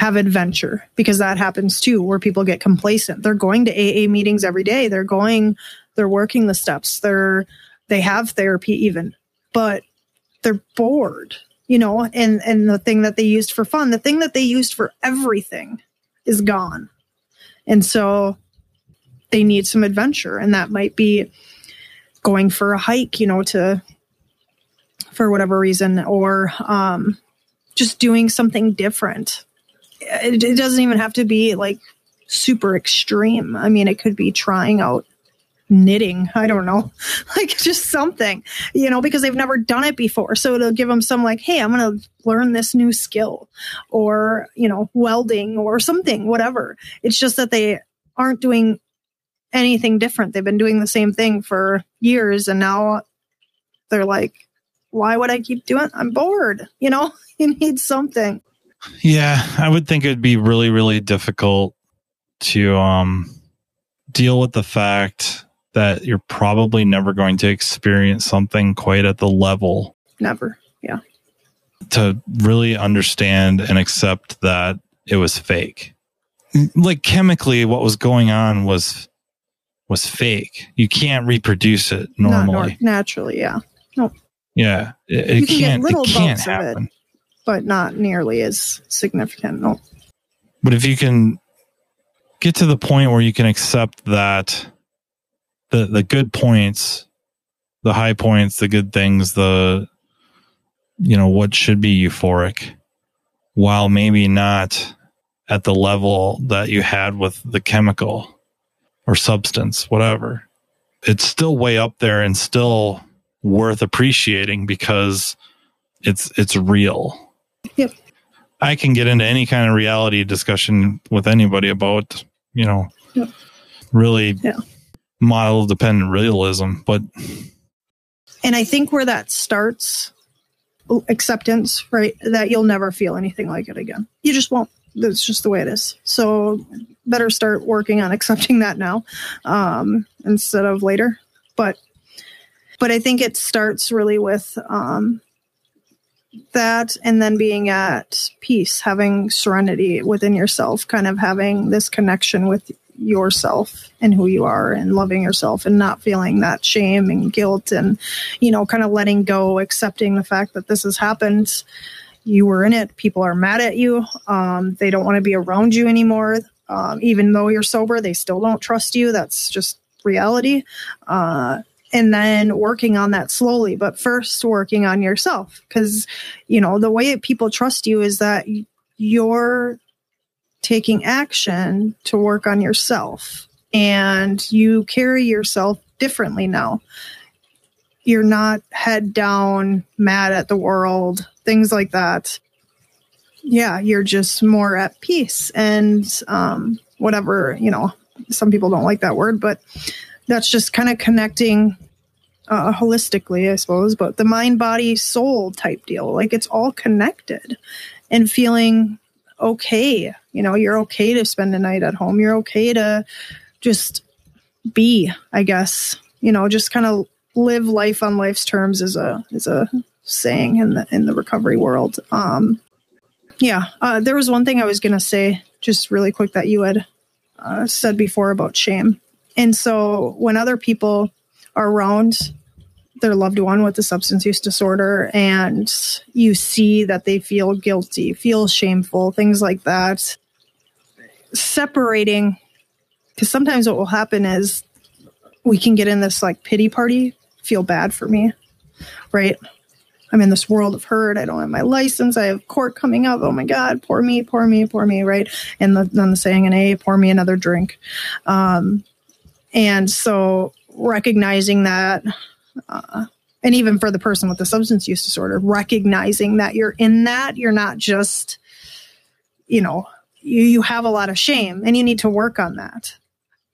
have adventure because that happens too where people get complacent. They're going to aa meetings every day. They're going they're working the steps. They're they have therapy even but they're bored you know? And and the thing that they used for fun the thing that they used for everything is gone. And so they need some adventure and that might be going for a hike you know to for whatever reason or um just doing something different it, it doesn't even have to be like super extreme. I mean, it could be trying out knitting. I don't know, like just something, you know, because they've never done it before. So it'll give them some like, hey, I'm going to learn this new skill or, you know, welding or something, whatever. It's just that they aren't doing anything different. They've been doing the same thing for years and now they're like, why would I keep doing? I'm bored. You know, you need something. Yeah, I would think it'd be really, really difficult to um, deal with the fact that you're probably never going to experience something quite at the level Never. Yeah. to really understand and accept that it was fake. Like chemically, what was going on was was fake. You can't reproduce it Not nor- normally. naturally, yeah. No. Yeah, it, You can get can't. little It can't bumps of it. But not nearly as significant. No. But if you can get to the point where you can accept that the the good points, the high points, the good things, the you know what should be euphoric, while maybe not at the level that you had with the chemical or substance, whatever. It's still way up there and still worth appreciating because it's it's real. Yep. I can get into any kind of reality discussion with anybody about, you know, Yep. really Yeah. model dependent realism, but And I think where that starts, acceptance, right? That you'll never feel anything like it again. You just won't. That's just the way it is. So better start working on accepting that now um, instead of later. But but I think it starts really with um, that, and then being at peace, having serenity within yourself, kind of having this connection with yourself and who you are and loving yourself and not feeling that shame and guilt and you know kind of letting go accepting the fact that this has happened. You were in it. People are mad at you. Um, they don't want to be around you anymore. Um, even though you're sober they still don't trust you. That's just reality. Uh, and then working on that slowly but first working on yourself. Because you know the way people trust you is that you're taking action to work on yourself and you carry yourself differently now. You're not head down mad at the world things like that. Yeah you're just more at peace and um, whatever you know some people don't like that word but that's just kind of connecting uh, holistically, I suppose, but the mind, body, soul type deal. Like it's all connected and feeling okay. You know, you're okay to spend a night at home. You're okay to just be, I guess, you know, just kind of live life on life's terms is a, is a saying in the, in the recovery world. Um, yeah. Uh, there was one thing I was going to say just really quick that you had uh, said before about shame. And so when other people are around their loved one with a substance use disorder and you see that they feel guilty, feel shameful, things like that, separating, because sometimes what will happen is we can get in this like pity party, feel bad for me, right? I'm in this world of hurt. I don't have my license. I have court coming up. Oh my God, pour me, pour me, pour me, right? And the, then the saying in A, pour me another drink. Um, and so recognizing that, uh, and even for the person with the substance use disorder, recognizing that you're in that, you're not just, you know, you, you have a lot of shame and you need to work on that,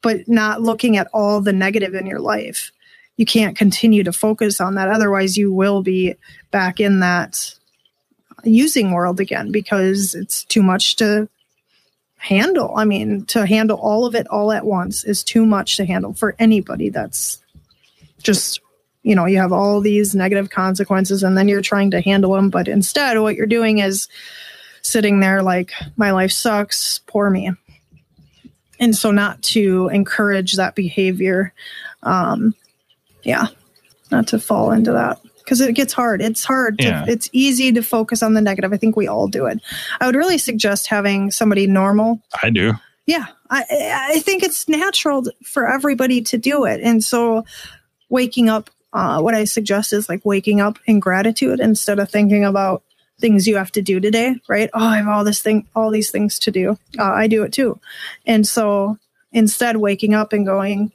but not looking at all the negative in your life. You can't continue to focus on that. Otherwise, you will be back in that using world again because it's too much to handle. I mean, to handle all of it all at once is too much to handle for anybody that's just, you know, you have all these negative consequences and then you're trying to handle them. But instead, what you're doing is sitting there like, my life sucks, poor me. And so, not to encourage that behavior. Um, yeah, not to fall into that because it gets hard. It's hard. To, Yeah. It's easy to focus on the negative. I think we all do it. I would really suggest having somebody normal. I do. Yeah, I, I think it's natural for everybody to do it. And so, waking up, uh, what I suggest is like waking up in gratitude instead of thinking about things you have to do today. Right? Oh, I have all this thing, all these things to do. Uh, I do it too. And so, instead, waking up and going,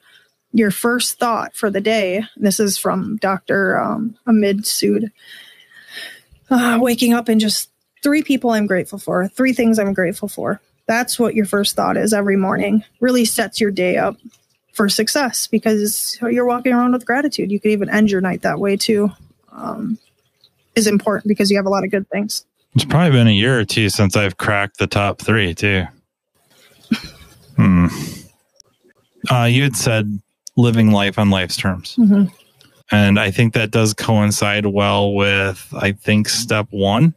your first thought for the day. This is from Dr. Um, Amit Sood. Uh, waking up and just three people I'm grateful for, three things I'm grateful for. That's what your first thought is every morning. Really sets your day up for success because you're walking around with gratitude. You could even end your night that way too. Um, is important because you have a lot of good things. It's probably been a year or two since I've cracked the top three, too. Hmm. Uh, you had said living life on life's terms. Mhm. And I think that does coincide well with, I think, step one,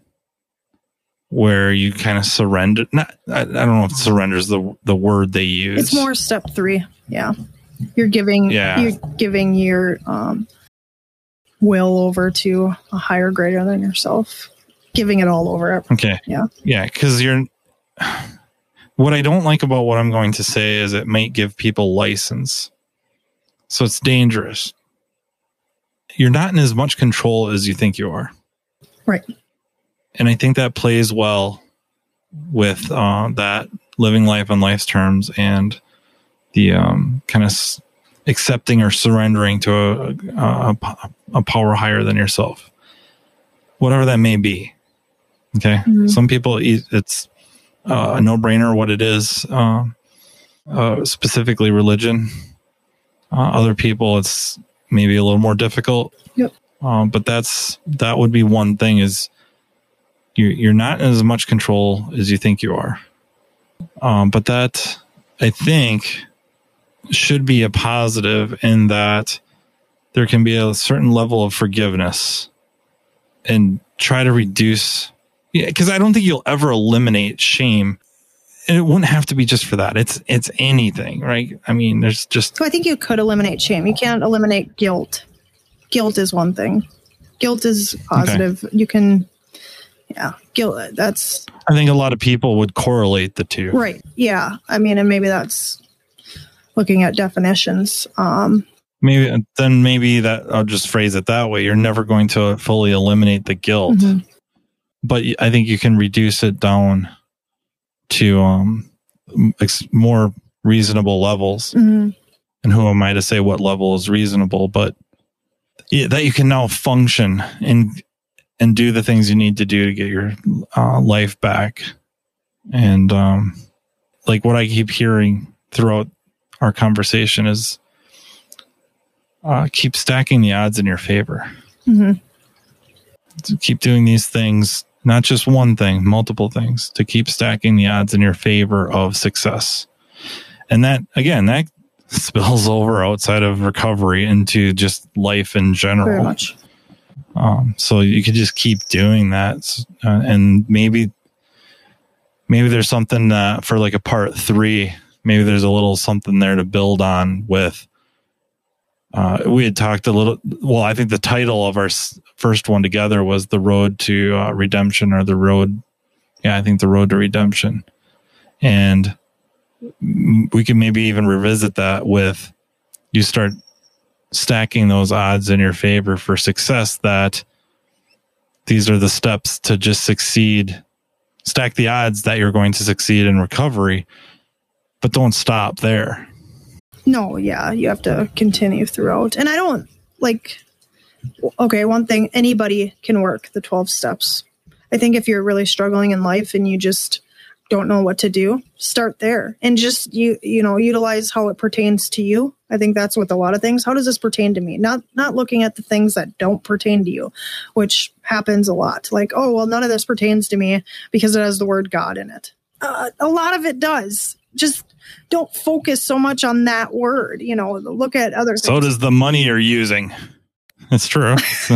where you kind of surrender. Not, I, I don't know if surrender is the, the word they use. It's more step three. Yeah. You're giving Yeah. you're giving your um will over to a higher greater than yourself. Giving it all over. Okay. Yeah. Yeah. Cause you're, what I don't like about what I'm going to say is it might give people license. So it's dangerous. You're not in as much control as you think you are. Right. And I think that plays well with uh, that living life on life's terms and the um, kind of s- accepting or surrendering to a, a, a, a power higher than yourself, whatever that may be. Okay. Mhm. Some people, it's uh, a no brainer what it is, um, uh, specifically religion. Uh, other people, it's maybe a little more difficult. Yep. Um, but that's that would be one thing is you you're not in as much control as you think you are. Um, but that I think should be a positive in that there can be a certain level of forgiveness and try to reduce yeah because i don't think you'll ever eliminate shame it wouldn't have to be just for that. It's it's anything, right? I mean, there's just So I think you could eliminate shame. You can't eliminate guilt. Guilt is one thing. Guilt is positive. You can, yeah, guilt. That's I think a lot of people would correlate the two. right. Yeah, I mean, and maybe that's looking at definitions. Um, Maybe then maybe that I'll just phrase it that way. You're never going to fully eliminate the guilt, Mhm. but I think you can reduce it down to um ex- more reasonable levels. mhm. and who am I to say what level is reasonable? But yeah, that you can now function and and do the things you need to do to get your uh, life back. And um, like what I keep hearing throughout our conversation is uh, keep stacking the odds in your favor. Mhm. To keep doing these things, not just one thing, multiple things, to keep stacking the odds in your favor of success. And that, again, that spills over outside of recovery into just life in general. much. Um, so you could just keep doing that, uh, and maybe, maybe there's something uh, for like a part three. Maybe there's a little something there to build on with. Uh, we had talked a little. Well, I think the title of our first one together was "The Road to uh, Redemption" or "The Road." Yeah, I think the road to redemption, and we can maybe even revisit that with you start stacking those odds in your favor for success that these are the steps to just succeed stack the odds that you're going to succeed in recovery but don't stop there No, yeah, you have to continue throughout. And I don't like, okay, one thing, anybody can work the 12 steps. I think if you're really struggling in life and you just don't know what to do, start there and just you you know utilize how it pertains to you. I think that's with a lot of things. How does this pertain to me? Not not looking at the things that don't pertain to you, which happens a lot. Like, oh well, none of this pertains to me because it has the word God in it. Uh, a lot of it does. Just don't focus so much on that word. You know, look at other so things. does the money you're using it's true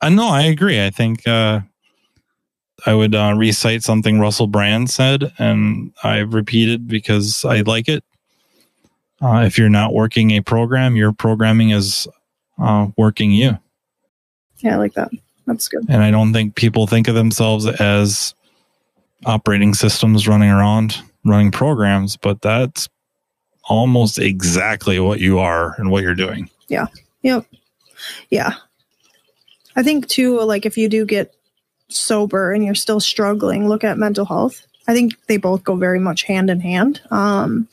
i know i agree i think uh i would uh, recite something russell brand said and i repeated because i like it uh, if you're not working a program your programming is uh, working you yeah, I like that. That's good. and I don't think people think of themselves as operating systems running around running programs, but that's almost exactly what you are and what you're doing. Yep. Yeah. I think too, like if you do get sober and you're still struggling, look at mental health. I think they both go very much hand in hand. Um,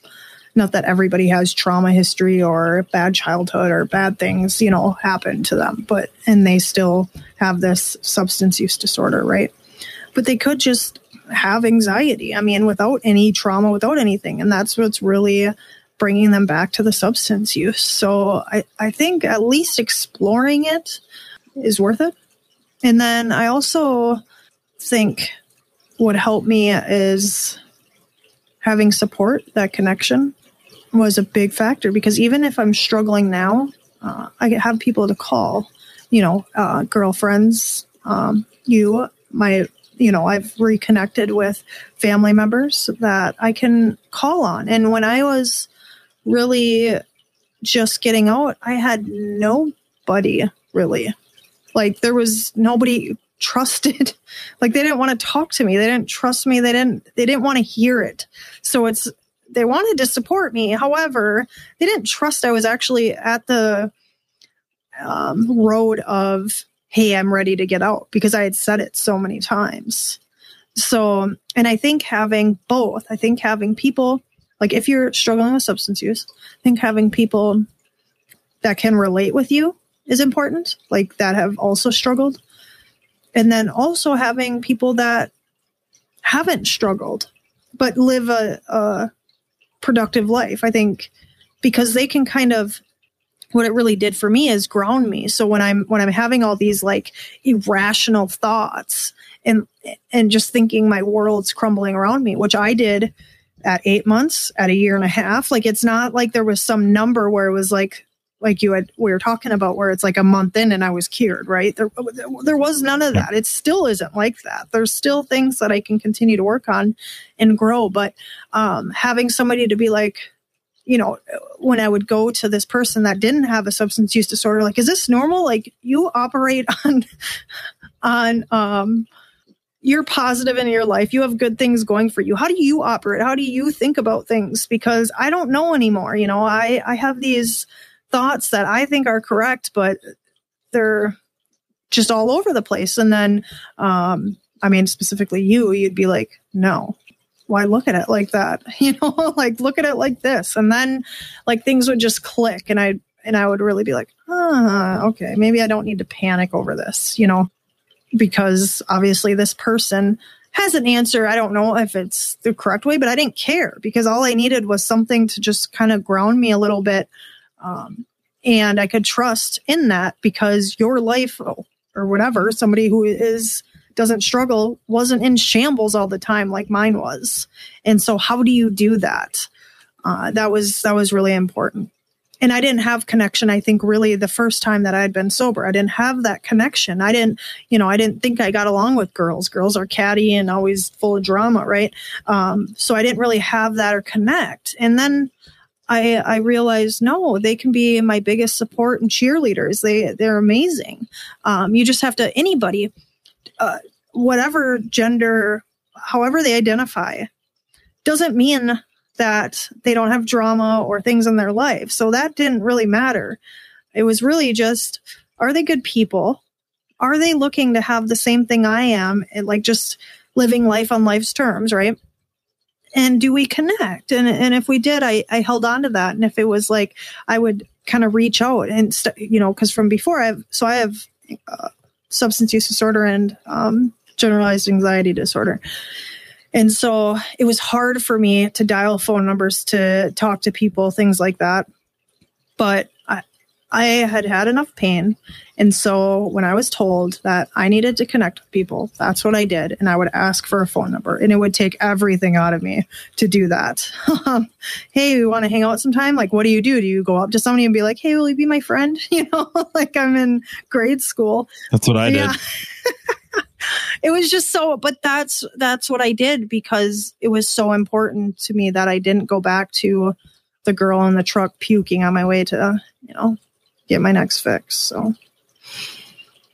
not that everybody has trauma history or bad childhood or bad things, you know, happen to them, but and they still have this substance use disorder, right? But they could just have anxiety. I mean, without any trauma, without anything, and that's what's really bringing them back to the substance use. So I, I think at least exploring it is worth it. And then I also think what helped me is having support, that connection was a big factor because even if I'm struggling now, uh, I have people to call, you know, uh, girlfriends, um, you, my, you know, I've reconnected with family members that I can call on. And when I was really just getting out, I had nobody really. Like there was nobody trusted. like they didn't want to talk to me. They didn't trust me. They didn't they didn't want to hear it. So it's they wanted to support me. However, they didn't trust I was actually at the um, road of hey, I'm ready to get out because I had said it so many times. So, and I think having both, I think having people like if you're struggling with substance use, I think having people that can relate with you is important, like that have also struggled. And then also having people that haven't struggled but live a, a productive life. I think because they can kind of what it really did for me is ground me. So when I'm when I'm having all these like irrational thoughts and and just thinking my world's crumbling around me, which I did at eight months, at a year and a half. Like it's not like there was some number where it was like like you had we were talking about where it's like a month in and I was cured, right? There there was none of that. It still isn't like that. There's still things that I can continue to work on and grow, but um, having somebody to be like, you know, when I would go to this person that didn't have a substance use disorder, like, is this normal? Like you operate on on um you're positive in your life. You have good things going for you. How do you operate? How do you think about things? Because I don't know anymore. You know, I, I have these thoughts that I think are correct, but they're just all over the place. And then, um, I mean, specifically you, you'd be like, no, why look at it like that? You know, like look at it like this. And then like things would just click and I, and I would really be like, ah, okay, maybe I don't need to panic over this, you know, because obviously this person has an answer. I don't know if it's the correct way, but I didn't care because all I needed was something to just kind of ground me a little bit um, and I could trust in that because your life or whatever, somebody who is doesn't struggle wasn't in shambles all the time like mine was. And so how do you do that? Uh, that was that was really important. And I didn't have connection. I think really the first time that I had been sober, I didn't have that connection. I didn't, you know, I didn't think I got along with girls. Girls are catty and always full of drama, right? Um, so I didn't really have that or connect. And then I, I realized no, they can be my biggest support and cheerleaders. They they're amazing. Um, you just have to anybody, uh, whatever gender, however they identify, doesn't mean that they don't have drama or things in their life. So that didn't really matter. It was really just are they good people? Are they looking to have the same thing I am, and like just living life on life's terms, right? and do we connect and and if we did i i held on to that and if it was like i would kind of reach out and st- you know because from before i have so i have uh, substance use disorder and um, generalized anxiety disorder and so it was hard for me to dial phone numbers to talk to people things like that but I I had had enough pain. And so when I was told that I needed to connect with people, that's what I did. And I would ask for a phone number and it would take everything out of me to do that. hey, we want to hang out sometime? Like, what do you do? Do you go up to somebody and be like, hey, will you be my friend? You know, like I'm in grade school. That's what I did. It was just so, but that's, that's what I did because it was so important to me that I didn't go back to the girl in the truck puking on my way to, you know, get my next fix. So,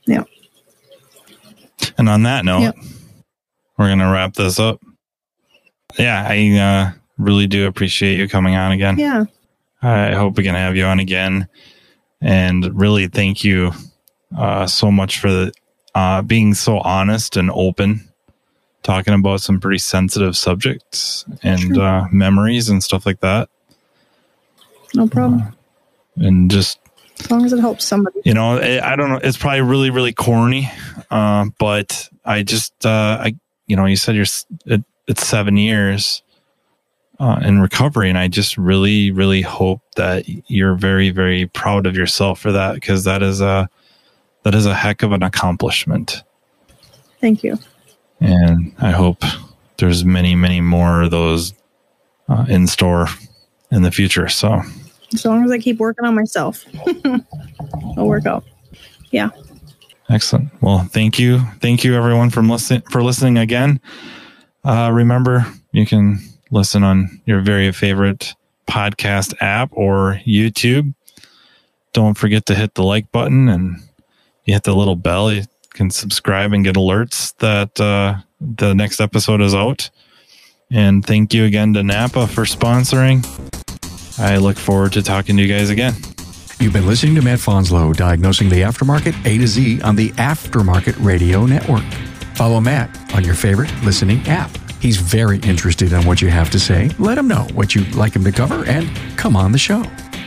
yeah. And on that note, yep. we're going to wrap this up. Yeah, I uh, really do appreciate you coming on again. Yeah. I hope we can have you on again. And really thank you uh, so much for the, uh, being so honest and open, talking about some pretty sensitive subjects and uh, memories and stuff like that. No problem. Uh, and just as long as it helps somebody. You know, I don't know. It's probably really, really corny, uh, but I just, uh, I, you know, you said you're, it, it's seven years uh, in recovery, and I just really, really hope that you're very, very proud of yourself for that because that is a, that is a heck of an accomplishment. Thank you. And I hope there's many, many more of those uh, in store in the future. So as long as I keep working on myself, I'll work out. Yeah. Excellent. Well, thank you, thank you everyone for listening for listening again. Uh, remember, you can listen on your very favorite podcast app or YouTube. Don't forget to hit the like button and you hit the little bell. You can subscribe and get alerts that uh, the next episode is out. And thank you again to Napa for sponsoring. I look forward to talking to you guys again. You've been listening to Matt Fanslow diagnosing the aftermarket A to Z on the Aftermarket Radio Network. Follow Matt on your favorite listening app. He's very interested in what you have to say. Let him know what you'd like him to cover and come on the show.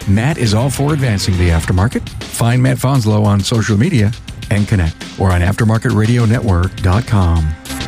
Matt is all for advancing the aftermarket. Find Matt Fanslow on social media and connect or on aftermarketradionetwork.com.